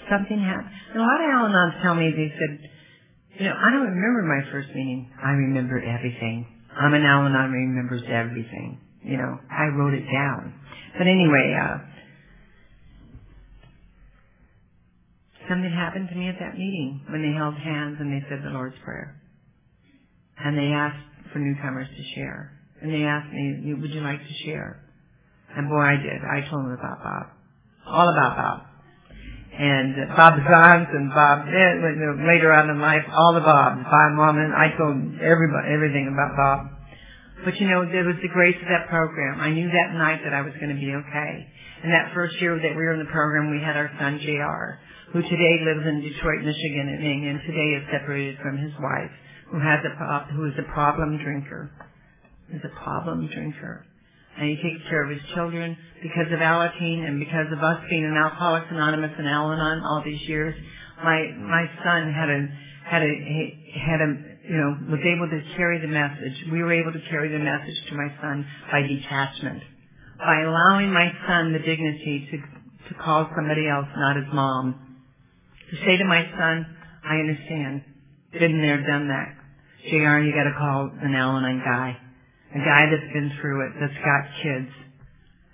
Something happened. And a lot of Al-Anons tell me they said, you know, I don't remember my first meeting. I remember everything. I'm an Al-Anon remembers everything. You know, I wrote it down. But anyway, uh, something happened to me at that meeting when they held hands and they said the Lord's Prayer. And they asked for newcomers to share. And they asked me, would you like to share? And boy, I did. I told them about Bob. All about Bob. And Bob Zons and Bob, eh, later on in life, all the Bobs. Bob Mormon, I told everybody, everything about Bob. But you know, there was the grace of that program. I knew that night that I was going to be okay. And that first year that we were in the program, we had our son JR, who today lives in Detroit, Michigan, and today is separated from his wife who has a who is a problem drinker. Is a problem drinker. And he takes care of his children because of Alateen and because of us being an Alcoholics Anonymous and Al-Anon all these years. My my son had a had a had a you know was able to carry the message. We were able to carry the message to my son by detachment, by allowing my son the dignity to to call somebody else, not his mom, to say to my son, "I understand. Been there, done that. JR, you got to call an Al-Anon guy, a guy that's been through it, that's got kids.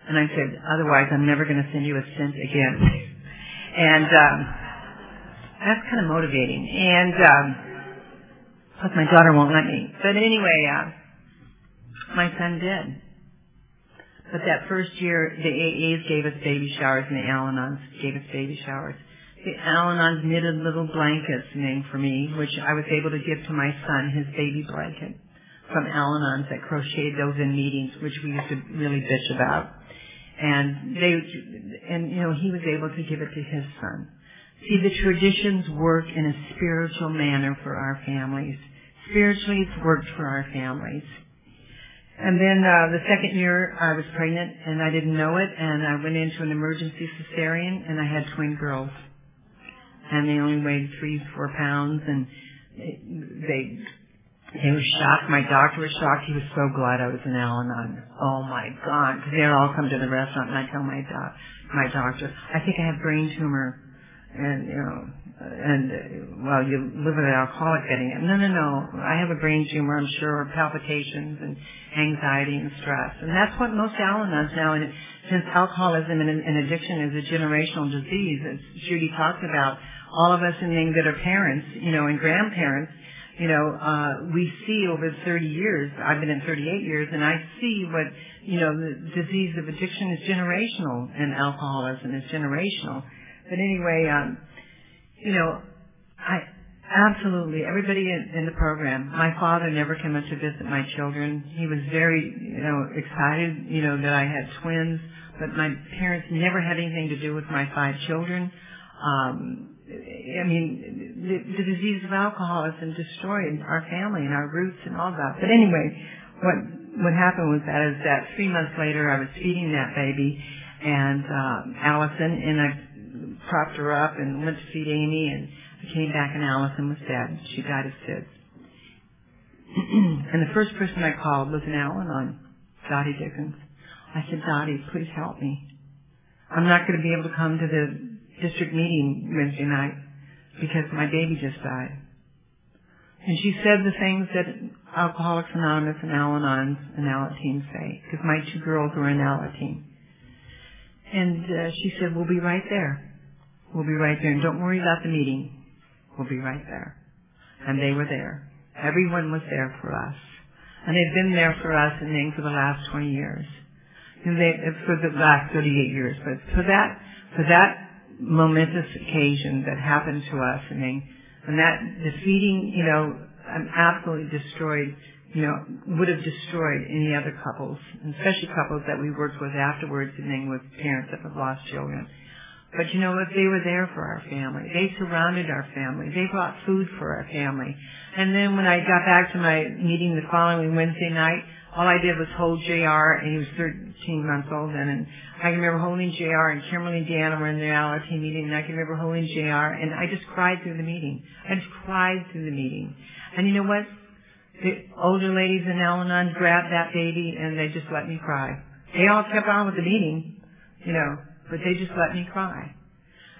And I said, otherwise, I'm never to send you a cent again. and um, that's kind of motivating. And um, plus, my daughter won't let me. But anyway, uh, my son did. But that first year, the AAs gave us baby showers and the Al-Anons gave us baby showers. The Al-Anon's knitted little blankets thing for me, which I was able to give to my son, his baby blanket from Al-Anon's that crocheted those in meetings, which we used to really bitch about. And they, and you know, he was able to give it to his son. See, the traditions work in a spiritual manner for our families. Spiritually, it's worked for our families. And then uh, the second year, I was pregnant, and I didn't know it, and I went into an emergency cesarean, and I had twin girls, and they only weighed three, four pounds, and they they were shocked. My doctor was shocked. He was so glad I was an Al-Anon. Oh my God! Because they'd all come to the restaurant, and I tell my doc, my doctor, I think I have brain tumor, and you know, and well, you live with an alcoholic getting it. No, no, no. I have a brain tumor. I'm sure palpitations and anxiety and stress, and that's what most Al-Anons now. And since alcoholism and addiction is a generational disease, as Judy talked about, all of us in that are parents, you know, and grandparents you know, uh, we see over 30 years, I've been in 38 years, and I see what, you know, the disease of addiction is generational and alcoholism is generational. But anyway, um, you know, I, absolutely, everybody in, in the program, my father never came up to visit my children. He was very, you know, excited, you know, that I had twins, but my parents never had anything to do with my five children. Um, I mean, the, the disease of alcoholism destroyed our family and our roots and all that. But anyway, what what happened was that is that three months later I was feeding that baby and um, Allison and I propped her up and went to feed Amy and I came back and Allison was dead. She died of SIDS. and the first person I called was an Al-Anon, Dottie Dickens. I said, Dottie, please help me. I'm not going to be able to come to the district meeting Wednesday night because my baby just died. And she said the things that Alcoholics Anonymous and Al-Anons and Alateen say, because my two girls were in Alateen. And uh, she said, we'll be right there. We'll be right there. And don't worry about the meeting. We'll be right there. And they were there. Everyone was there for us. And they've been there for us and then for the last 20 years. And they, for the last 38 years. But for that, for that momentous occasion that happened to us. I mean, and that defeating, you know, I'm absolutely destroyed, you know, would have destroyed any other couples, especially couples that we worked with afterwards and then with parents that have lost children. But you know what? They were there for our family. They surrounded our family. They brought food for our family. And then when I got back to my meeting the following Wednesday night, all I did was hold JR, and he was 13 months old then, and I can remember holding JR, and Kimberly and Deanna were in the Alateen meeting, and I can remember holding JR, and I just cried through the meeting. I just cried through the meeting. And you know what? The older ladies in Al-Anon grabbed that baby, and they just let me cry. They all kept on with the meeting, you know, but they just let me cry.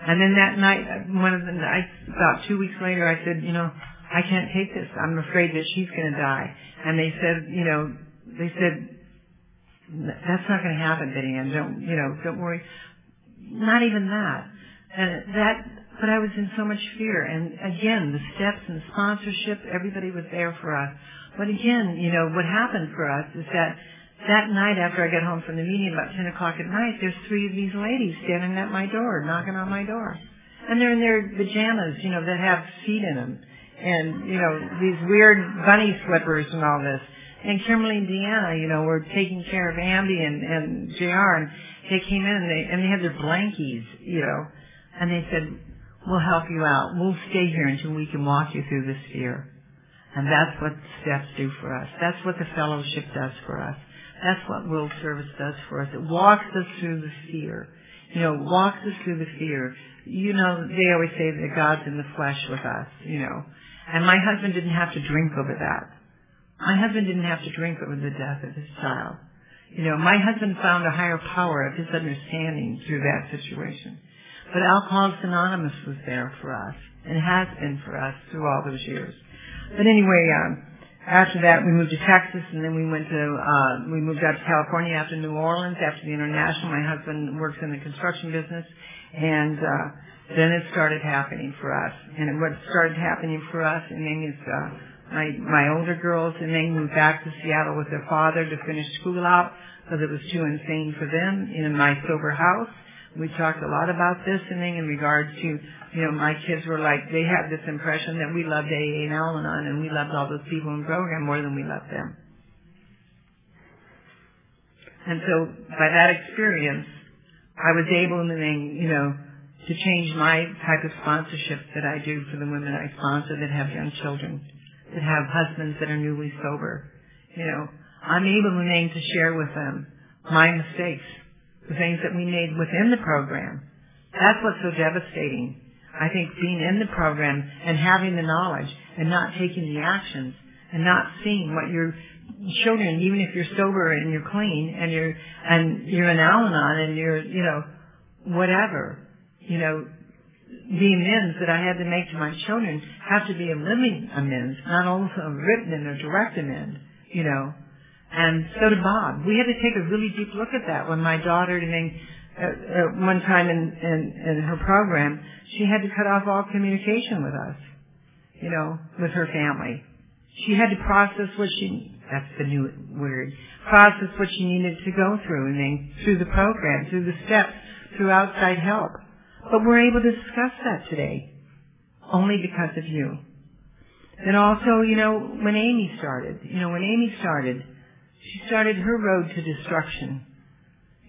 And then that night, one of the nights, about two weeks later, I said, you know, I can't take this. I'm afraid that she's going to die. And they said, you know, they said, that's not going to happen, Betty Ann. Don't, you know, don't worry. Not even that. And that, but I was in so much fear. And again, the steps and the sponsorship, everybody was there for us. But again, you know, what happened for us is that that night after I got home from the meeting about 10 o'clock at night, there's three of these ladies standing at my door, knocking on my door. And they're in their pajamas, you know, that have feet in them. And, you know, these weird bunny slippers and all this and Kimberly and Deanna, you know, were taking care of Ambi and, and JR, and they came in and they, and they had their blankies, you know, and they said, we'll help you out. We'll stay here until we can walk you through this fear. And that's what steps do for us. That's what the fellowship does for us. That's what world service does for us. It walks us through the fear. You know, walks us through the fear. You know, they always say that God's in the flesh with us, you know. And my husband didn't have to drink over that. My husband didn't have to drink over the death of his child. You know, my husband found a higher power of his understanding through that situation. But Alcoholics Anonymous was there for us and has been for us through all those years. But anyway, um, after that we moved to Texas and then we went to, uh, we moved out to California after New Orleans, after the international. My husband works in the construction business and, uh, then it started happening for us. And what started happening for us, and then is, uh, my my older girls and they moved back to Seattle with their father to finish school out because it was too insane for them in my sober house We talked a lot about this and in regards to, you know, my kids were like, they had this impression that we loved AA and Al-Anon and we loved all those people in the program more than we loved them. And so by that experience, I was able to, you know, to change my type of sponsorship that I do for the women I sponsor that have young children, that have husbands that are newly sober. You know, I'm able to share with them my mistakes, the things that we made within the program. That's what's so devastating. I think being in the program and having the knowledge and not taking the actions and not seeing what your children, even if you're sober and you're clean and you're and you're an Al-Anon and you're you know whatever, you know the amends that I had to make to my children have to be a living amends, not also a written and a direct amend, you know. And so did Bob. We had to take a really deep look at that when my daughter, uh, uh, one time in, in, in her program, she had to cut off all communication with us, you know, with her family. She had to process what she, that's the new word, process what she needed to go through and then through the program, through the steps, through outside help. But we're able to discuss that today only because of you. And also, you know, when Amy started, you know, when Amy started, she started her road to destruction.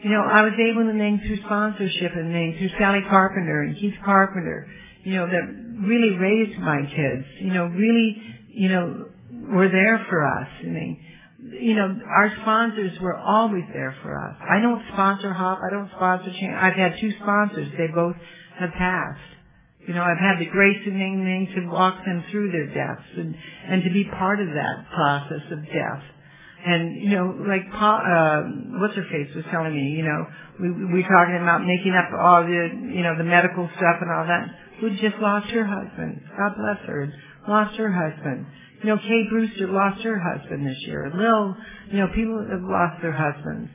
You know, I was able to name through sponsorship and name through Sally Carpenter and Keith Carpenter, you know, that really raised my kids, you know, really, you know, were there for us. I mean, you know, our sponsors were always there for us. I don't sponsor HOP. I don't sponsor Chan. I've had two sponsors. They both have passed. You know, I've had the grace and Ning to walk them through their deaths and, and to be part of that process of death. And, you know, like, pa, uh, what's her face was telling me, you know, we, we talking about making up all the, you know, the medical stuff and all that. Who just lost her husband. God bless her. Lost her husband. You know, Kay Brewster lost her husband this year. Lil, you know, people have lost their husbands.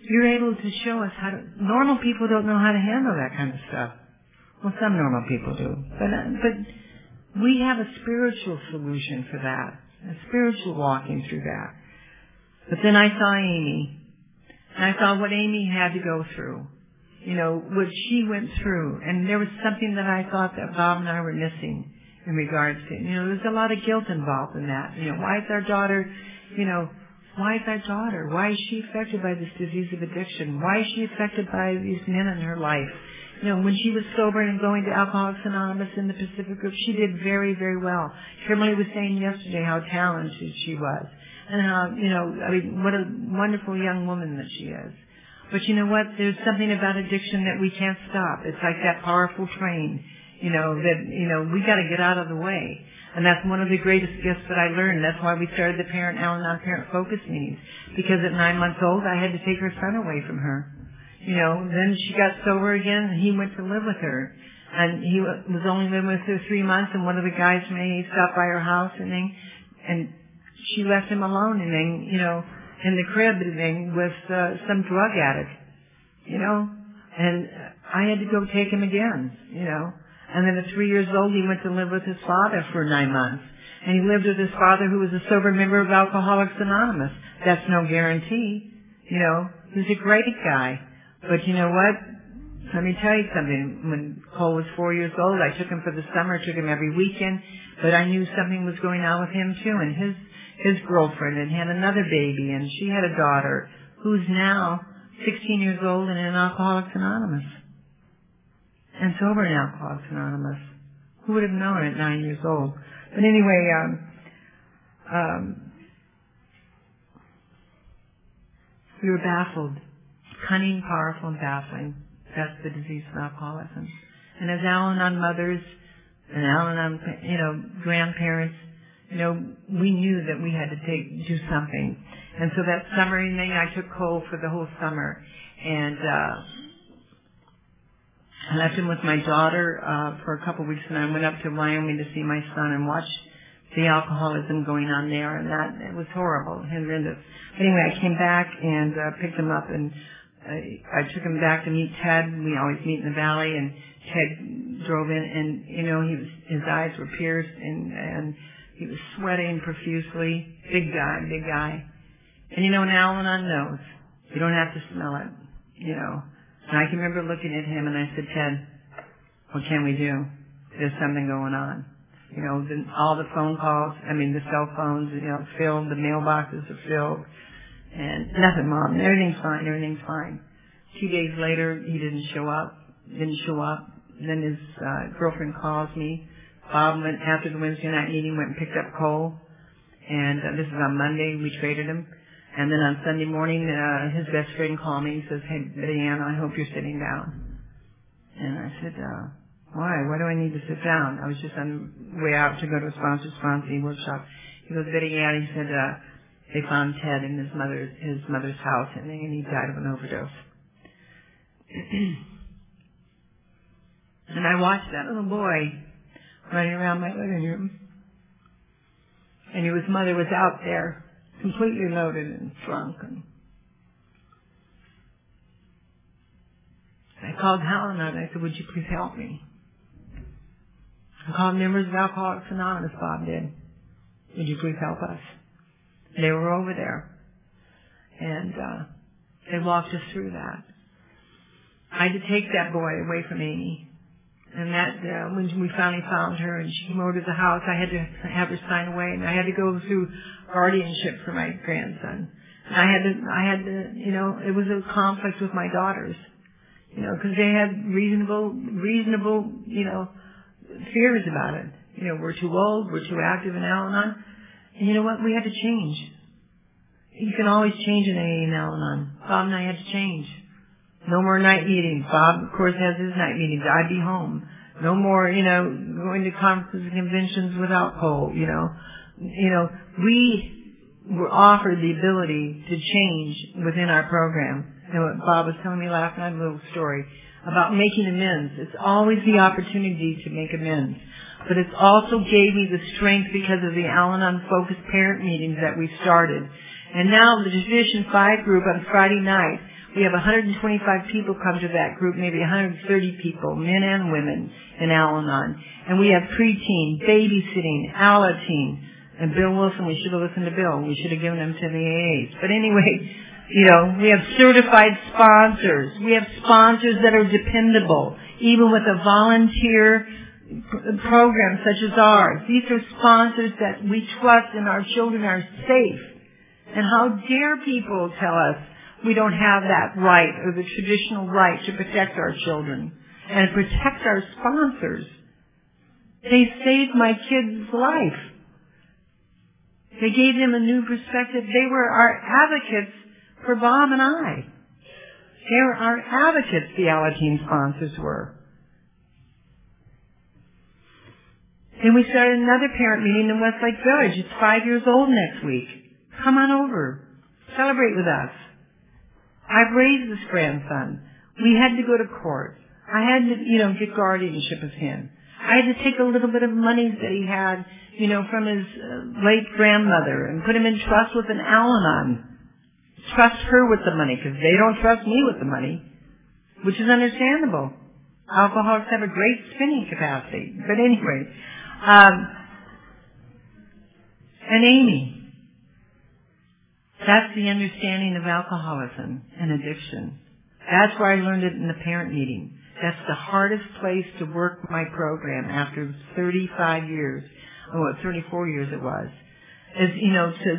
You're able to show us how to, normal people don't know how to handle that kind of stuff. Well, some normal people do. But, uh, but, we have a spiritual solution for that, a spiritual walking through that. But then I saw Amy, and I saw what Amy had to go through, you know, what she went through, and there was something that I thought that Bob and I were missing in regards to, you know, there's a lot of guilt involved in that. You know, why is our daughter, you know, why is our daughter? Why is she affected by this disease of addiction? Why is she affected by these men in her life? you know, when she was sober and going to Alcoholics Anonymous in the Pacific Group, she did very, very well. Kimberly was saying yesterday how talented she was. And how, you know, I mean, what a wonderful young woman that she is. But you know what? There's something about addiction that we can't stop. It's like that powerful train, you know, that, you know, we gotta get out of the way. And that's one of the greatest gifts that I learned. That's why we started the Parent Al-Anon Parent Focus meetings. Because at nine months old, I had to take her son away from her you know, then she got sober again and he went to live with her. And he was only living with her three months and one of the guys may stop by her house and then, and she left him alone and then, you know, in the crib then with uh, some drug addict, you know, and I had to go take him again, you know. And then at three years old, he went to live with his father for nine months. And he lived with his father who was a sober member of Alcoholics Anonymous. That's no guarantee, you know. He's a great guy. But you know what? Let me tell you something. When Cole was four years old, I took him for the summer, took him every weekend, but I knew something was going on with him too. And his his girlfriend had had another baby, and she had a daughter who's now 16 years old and in Alcoholics Anonymous, and sober in Alcoholics Anonymous. Who would have known at nine years old? But anyway, um, um, we were baffled cunning, powerful, and baffling. That's the disease of alcoholism. And as Al-Anon mothers and Al-Anon, you know, grandparents, you know, we knew that we had to take, do something. And so that summer evening, I took Cole for the whole summer. And, uh, I left him with my daughter, uh, for a couple of weeks and I went up to Wyoming to see my son and watch the alcoholism going on there and that, it was horrible, horrendous. Anyway, I came back and, uh, picked him up and I, I took him back to meet Ted. We always meet in the valley, and Ted drove in, and you know, he was his eyes were pierced, and and he was sweating profusely. Big guy, big guy. And you know, now Al-Anon knows. You don't have to smell it, you know. And I can remember looking at him and I said, Ted, what can we do? There's something going on. You know, the, all the phone calls, I mean, the cell phones, you know, filled, the mailboxes are filled, and nothing, Mom. Everything's fine, everything's fine. Two days later, he didn't show up, didn't show up. Then his uh, girlfriend calls me. Bob went, after the Wednesday night meeting, went and picked up Cole, and uh, this is on Monday, we traded him. And then on Sunday morning, uh, his best friend called me and says, hey, Ann, I hope you're sitting down. And I said, uh, why? Why do I need to sit down? I was just on way out to go to a sponsor sponsoring workshop. He goes, Betty Ann, he said, uh, they found Ted in his mother's, his mother's house and he died of an overdose. and I watched that little boy running around my living room. And his mother was out there completely loaded and drunk. And I called Helen and I said, would you please help me? I called members of Alcoholics Anonymous, Bob did. Would you please help us? They were over there. And uh, they walked us through that. I had to take that boy away from Amy. And that, uh, when we finally found her and she came over to the house, I had to have her sign away and I had to go through guardianship for my grandson. And I had to, I had to, you know, it was a conflict with my daughters, you know, because they had reasonable, reasonable, you know, fears about it. You know, we're too old, we're too active in Al-Anon. And you know what? We had to change. You can always change an AA and Al-Anon. Bob and I had to change. No more night meetings. Bob, of course, has his night meetings. I'd be home. No more, you know, going to conferences and conventions without Cole, you know. You know, we were offered the ability to change within our program. And what Bob was telling me last night, a little story about making amends. It's always the opportunity to make amends. But it's also gave me the strength because of the Al-Anon focused parent meetings that we started. And now the Division 5 group on Friday night we have 125 people come to that group, maybe 130 people, men and women, in Al-Anon. And we have preteen, babysitting, Alateen. And Bill Wilson, we should have listened to Bill. We should have given him to the AAs. But anyway, you know, we have certified sponsors. We have sponsors that are dependable, even with a volunteer program such as ours. These are sponsors that we trust and our children are safe. And how dare people tell us we don't have that right or the traditional right to protect our children and protect our sponsors. They saved my kid's life. They gave them a new perspective. They were our advocates for Bob and I. They were our advocates, the Alateen sponsors were. Then we started another parent meeting in Westlake Village. It's five years old next week. Come on over. Celebrate with us. I've raised this grandson. We had to go to court. I had to, you know, get guardianship of him. I had to take a little bit of money that he had, you know, from his uh, late grandmother and put him in trust with an Al-Anon. Trust her with the money because they don't trust me with the money, which is understandable. Alcoholics have a great spinning capacity. But anyway, um, and Amy, that's the understanding of alcoholism and addiction. That's where I learned it in the parent meeting. That's the hardest place to work my program after 35 years, oh, 34 years it was, is, you know, to,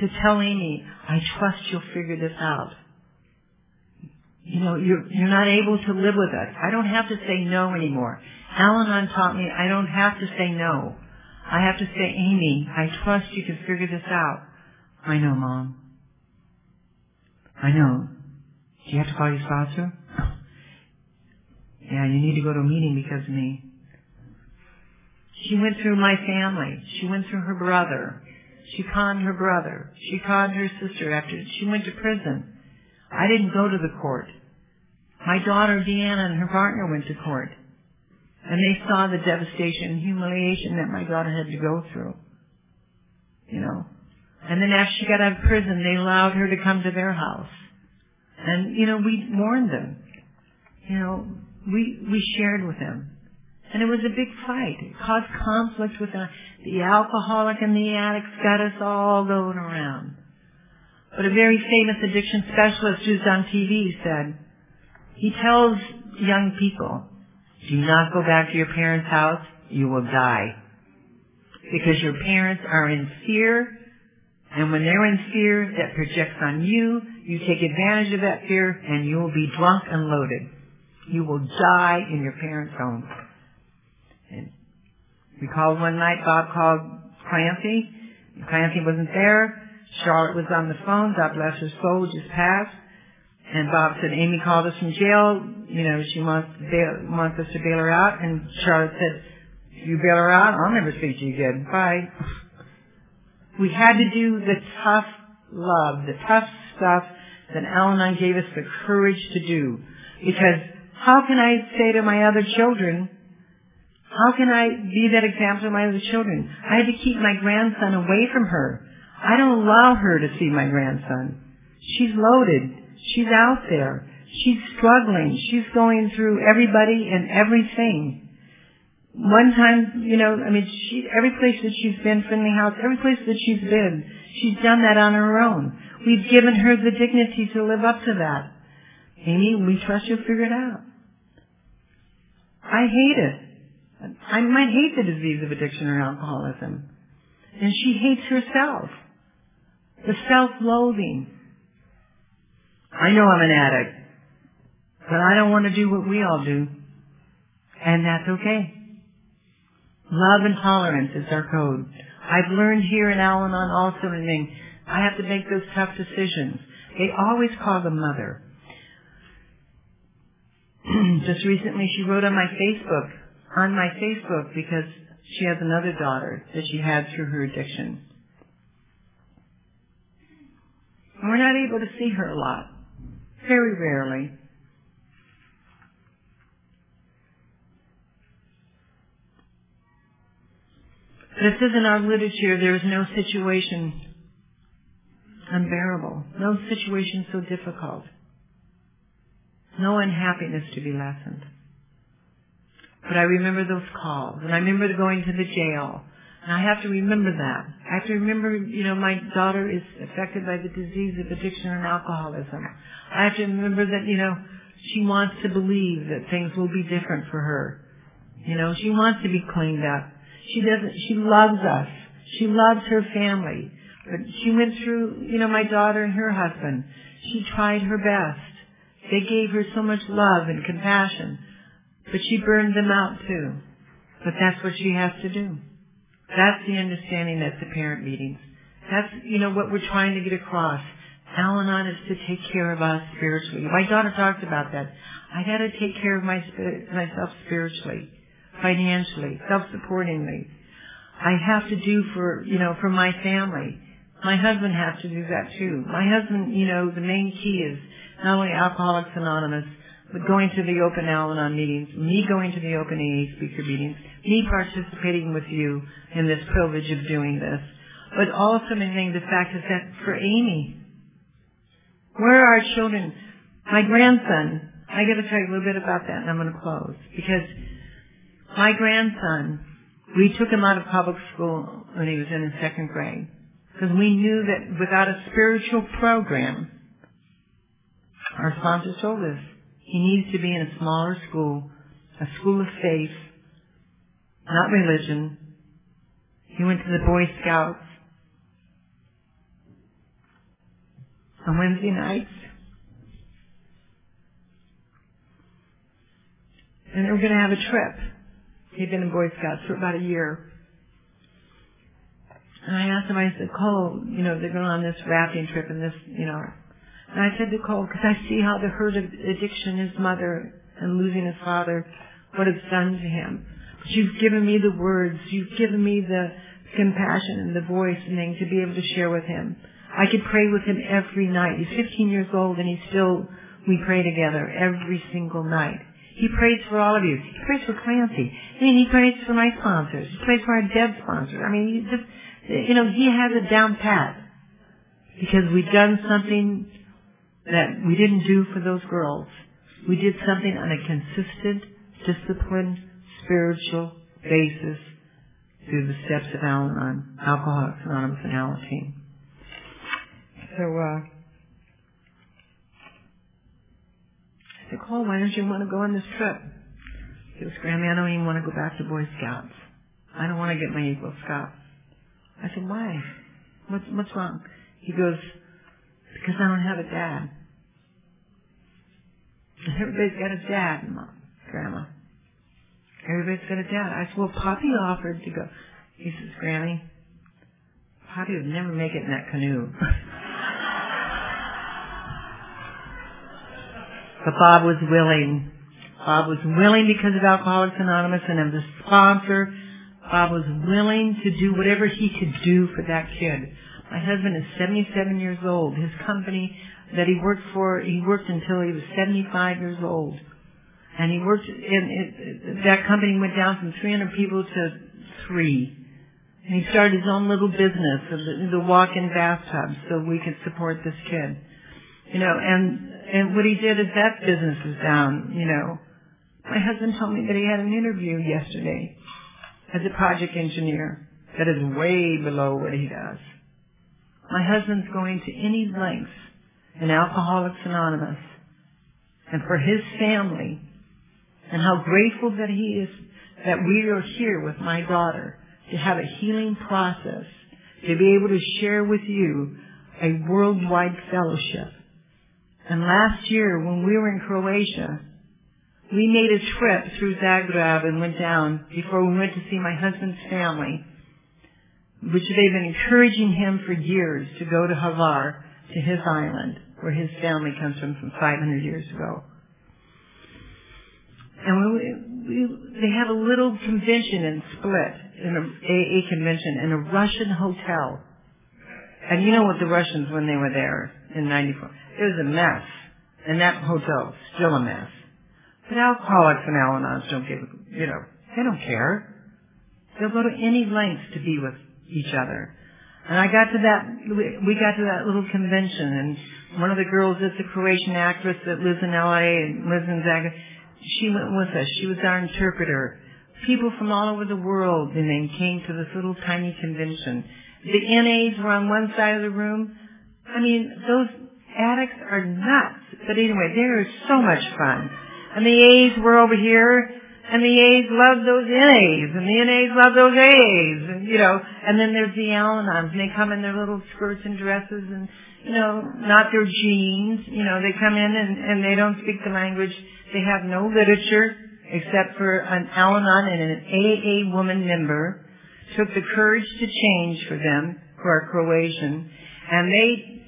to tell Amy, I trust you'll figure this out. You know, you're, you're not able to live with us. I don't have to say no anymore. Al-Anon taught me I don't have to say no. I have to say, Amy, I trust you can figure this out. I know, Mom. I know. Do you have to call your sponsor? Yeah, you need to go to a meeting because of me. She went through my family. She went through her brother. She conned her brother. She conned her sister after she went to prison. I didn't go to the court. My daughter Deanna and her partner went to court. And they saw the devastation and humiliation that my daughter had to go through. You know. And then after she got out of prison, they allowed her to come to their house. And, you know, we warned them. You know, we, we shared with them. And it was a big fight. It caused conflict with the, the alcoholic and the addicts got us all going around. But a very famous addiction specialist who's on TV said, he tells young people, do not go back to your parents' house, you will die. Because your parents are in fear, and when they're in fear, that projects on you, you take advantage of that fear, and you will be drunk and loaded. You will die in your parents' home. And we called one night, Bob called Clancy. Clancy wasn't there. Charlotte was on the phone. God bless her soul, just passed. And Bob said, Amy called us from jail. You know, she wants, bail, wants us to bail her out. And Charlotte said, you bail her out, I'll never speak to you again. Bye. We had to do the tough love, the tough stuff that Al-Anon gave us the courage to do. Because how can I say to my other children, how can I be that example to my other children? I had to keep my grandson away from her. I don't allow her to see my grandson. She's loaded. She's out there. She's struggling. She's going through everybody and everything. One time, you know, I mean, she, every place that she's been, Friendly House, every place that she's been, she's done that on her own. We've given her the dignity to live up to that. Amy, we trust you'll figure it out. I hate it. I might hate the disease of addiction or alcoholism. And she hates herself. The self-loathing. I know I'm an addict, but I don't want to do what we all do. And that's okay. Love and tolerance is our code. I've learned here in Al-Anon also in I have to make those tough decisions. They always call the mother. Just recently she wrote on my Facebook, on my Facebook because she has another daughter that she had through her addiction. And we're not able to see her a lot. Very rarely. But it says in our literature there is no situation unbearable, no situation so difficult, no unhappiness to be lessened. But I remember those calls, and I remember going to the jail, and I have to remember that. I have to remember, you know, my daughter is affected by the disease of addiction and alcoholism. I have to remember that, you know, she wants to believe that things will be different for her. You know, she wants to be cleaned up. She doesn't, she loves us. She loves her family. But she went through, you know, my daughter and her husband. She tried her best. They gave her so much love and compassion. But she burned them out too. But that's what she has to do. That's the understanding at the parent meetings. That's, you know, what we're trying to get across. Al-Anon is to take care of us spiritually. My daughter talked about that. I got to take care of my, myself spiritually financially, self-supportingly. I have to do for, you know, for my family. My husband has to do that too. My husband, you know, the main key is not only Alcoholics Anonymous, but going to the open Al-Anon meetings, me going to the open AA speaker meetings, me participating with you in this privilege of doing this. But also maintaining the fact is that for Amy, where are our children? My grandson, I got to tell you a little bit about that and I'm to close because my grandson, we took him out of public school when he was in the second grade because we knew that without a spiritual program, our sponsors told us he needs to be in a smaller school, a school of faith, not religion. He went to the Boy Scouts on Wednesday nights. And they were going to have a trip. He'd been in Boy Scouts for about a year. And I asked him, I said, Cole, you know, they're going on this rafting trip and this, you know. And I said to Cole, because I see how the hurt of addiction, his mother, and losing his father, what it's done to him. But you've given me the words, you've given me the compassion and the voice and thing to be able to share with him. I could pray with him every night. He's 15 years old and he's still, we pray together every single night. He prays for all of you. He prays for Clancy. I mean, he prays for my sponsors. He prays for our dead sponsors. I mean, he just, you know, he has it down pat. Because we've done something that we didn't do for those girls. We did something on a consistent, disciplined, spiritual basis through the steps of Al-Anon, Alcoholics Anonymous and Alateen. So, uh, Said, Cole, why don't you want to go on this trip? He goes, Grammy, I don't even want to go back to Boy Scouts. I don't want to get my Eagle Scout. I said, why? What's, what's wrong? He goes, because I don't have a dad. Everybody's got a dad, Mom, Grandma. Everybody's got a dad. I said, well, Poppy offered to go. He says, Granny, Poppy would never make it in that canoe. but Bob was willing. Bob was willing because of Alcoholics Anonymous and of the sponsor. Bob was willing to do whatever he could do for that kid. My husband is 77 years old. His company that he worked for, he worked until he was 75 years old. And he worked in, it, that company went down from 300 people to three. And he started his own little business of the, the walk-in bathtub so we could support this kid. You know, and, and what he did is that business was down, you know. My husband told me that he had an interview yesterday as a project engineer that is way below what he does. My husband's going to any lengths in Alcoholics Anonymous and for his family and how grateful that he is that we are here with my daughter to have a healing process, to be able to share with you a worldwide fellowship. And last year when we were in Croatia, we made a trip through Zagreb and went down before we went to see my husband's family, which they've been encouraging him for years to go to Hvar, to his island, where his family comes from from 500 years ago. And we, we, they have a little convention in Split, in a AA convention, in a Russian hotel. And you know what the Russians, when they were there in 94, it was a mess. And that hotel, still a mess. But alcoholics and Al-Anons don't give, you know, they don't care. They'll go to any lengths to be with each other. And I got to that, we got to that little convention and one of the girls is a Croatian actress that lives in LA and lives in Zagreb. She went with us. She was our interpreter. People from all over the world and then came to this little tiny convention. The NAs were on one side of the room. I mean, those addicts are nuts. But anyway, they are so much fun. And the A's were over here and the A's love those NAs, and the NAs love those A's, and, you know, and then there's the Al-Anons, and they come in their little skirts and dresses, and, you know, not their jeans, you know, they come in and, and they don't speak the language, they have no literature, except for an Al-Anon and an AA woman member, took the courage to change for them, who are Croatian, and they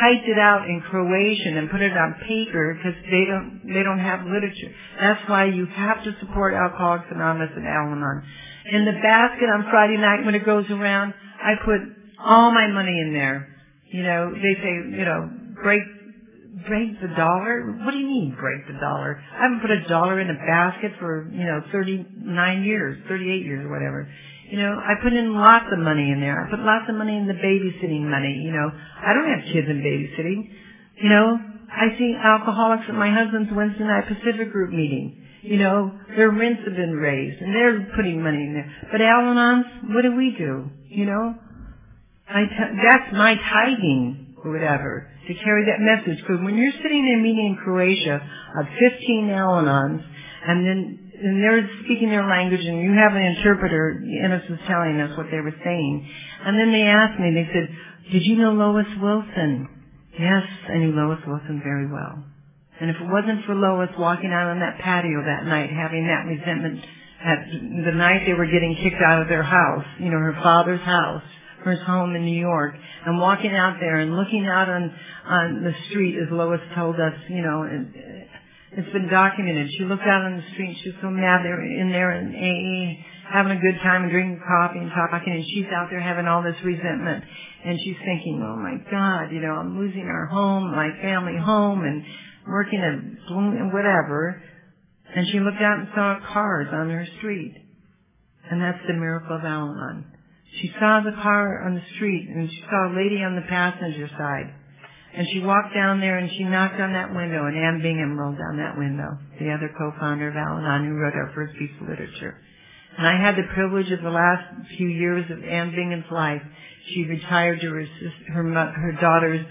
typed it out in Croatian and put it on paper because they don't they don't have literature. That's why you have to support Alcoholics Anonymous and Al-Anon. In the basket on Friday night when it goes around, I put all my money in there. You know, they say, you know, break break the dollar. What do you mean break the dollar? I haven't put a dollar in a basket for you know 39 years, 38 years, or whatever. You know, I put in lots of money in there. I put lots of money in the babysitting money. You know, I don't have kids in babysitting. You know, I see alcoholics at my husband's Wednesday night Pacific group meeting. You know, their rents have been raised and they're putting money in there. But Al-Anons, what do we do? You know, I t- that's my tithing or whatever to carry that message. Because when you're sitting in a meeting in Croatia of 15 Al-Anons and then and they're speaking their language and you have an interpreter, Ennis was telling us what they were saying. And then they asked me, they said, did you know Lois Wilson? Yes, I knew Lois Wilson very well. And if it wasn't for Lois walking out on that patio that night, having that resentment at the night they were getting kicked out of their house, you know, her father's house, her home in New York, and walking out there and looking out on, on the street as Lois told us, you know, it's been documented. She looked out on the street. She was so mad they were in there in AA having a good time and drinking coffee and talking, and she's out there having all this resentment. And she's thinking, oh my God, you know, I'm losing our home, my family home, and working at and whatever. And she looked out and saw cars on her street. And that's the miracle of Al-Anon. She saw the car on the street, and she saw a lady on the passenger side. And she walked down there and she knocked on that window and Anne Bingham rolled down that window, the other co-founder of Al-Anon who wrote our first piece of literature. And I had the privilege of the last few years of Anne Bingham's life. She retired to her, her, her daughter's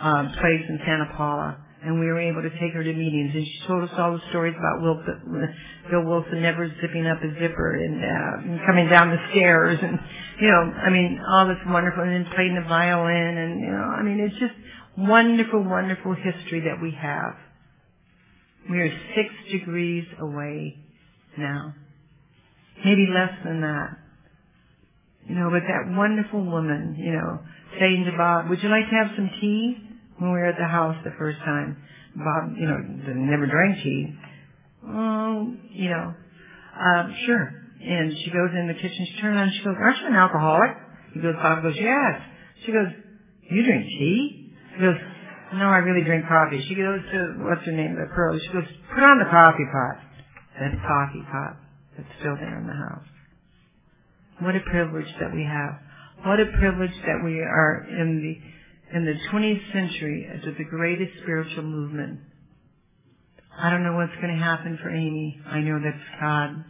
uh, place in Santa Paula and we were able to take her to meetings. And she told us all the stories about Will, Bill Wilson never zipping up his zipper and, uh, and coming down the stairs, and you know, I mean, all this wonderful, and then playing the violin, and you know, I mean, it's just wonderful, wonderful history that we have. We are six degrees away now, maybe less than that. You know, but that wonderful woman, you know, saying to Bob, "Would you like to have some tea?" when we were at the house the first time. Bob, you know, never drank tea. Oh, you know, uh, sure. And she goes in the kitchen, she turns around, she goes, aren't you an alcoholic? He goes, Bob goes, yes. She goes, you drink tea? He goes, no, I really drink coffee. She goes to, what's her name, the pearl. She goes, put on the coffee pot. That coffee pot that's still there in the house. What a privilege that we have. What a privilege that we are in the in the 20th century as the greatest spiritual movement. I don't know what's going to happen for Amy. I know that God,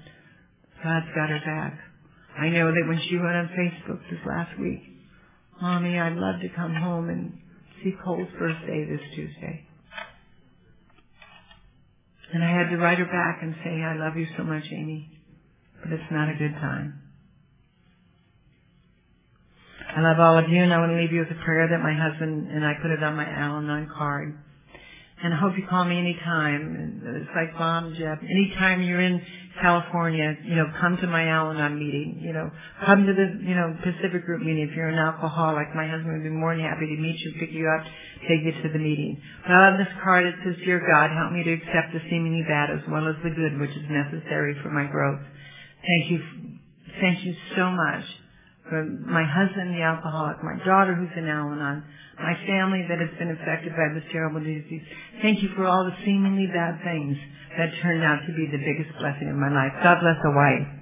God's got her back. I know that when she went on Facebook this last week, Mommy, I'd love to come home and see Cole's birthday this Tuesday. And I had to write her back and say, I love you so much, Amy, but it's not a good time. I love all of you, and I want to leave you with a prayer that my husband and I put it on my Al-Anon card. And I hope you call me anytime. It's like Bob, Jeff. Anytime you're in California, you know, come to my Al-Anon meeting. You know, come to the, you know, Pacific Group meeting. If you're an alcoholic, my husband would be more than happy to meet you, pick you up, take you to the meeting. But on this card it says, Dear God, help me to accept the seemingly bad as well as the good which is necessary for my growth. Thank you. Thank you so much my husband, the alcoholic, my daughter who's in Al-Anon, my family that has been affected by this terrible disease. Thank you for all the seemingly bad things that turned out to be the biggest blessing in my life. God bless Hawaii.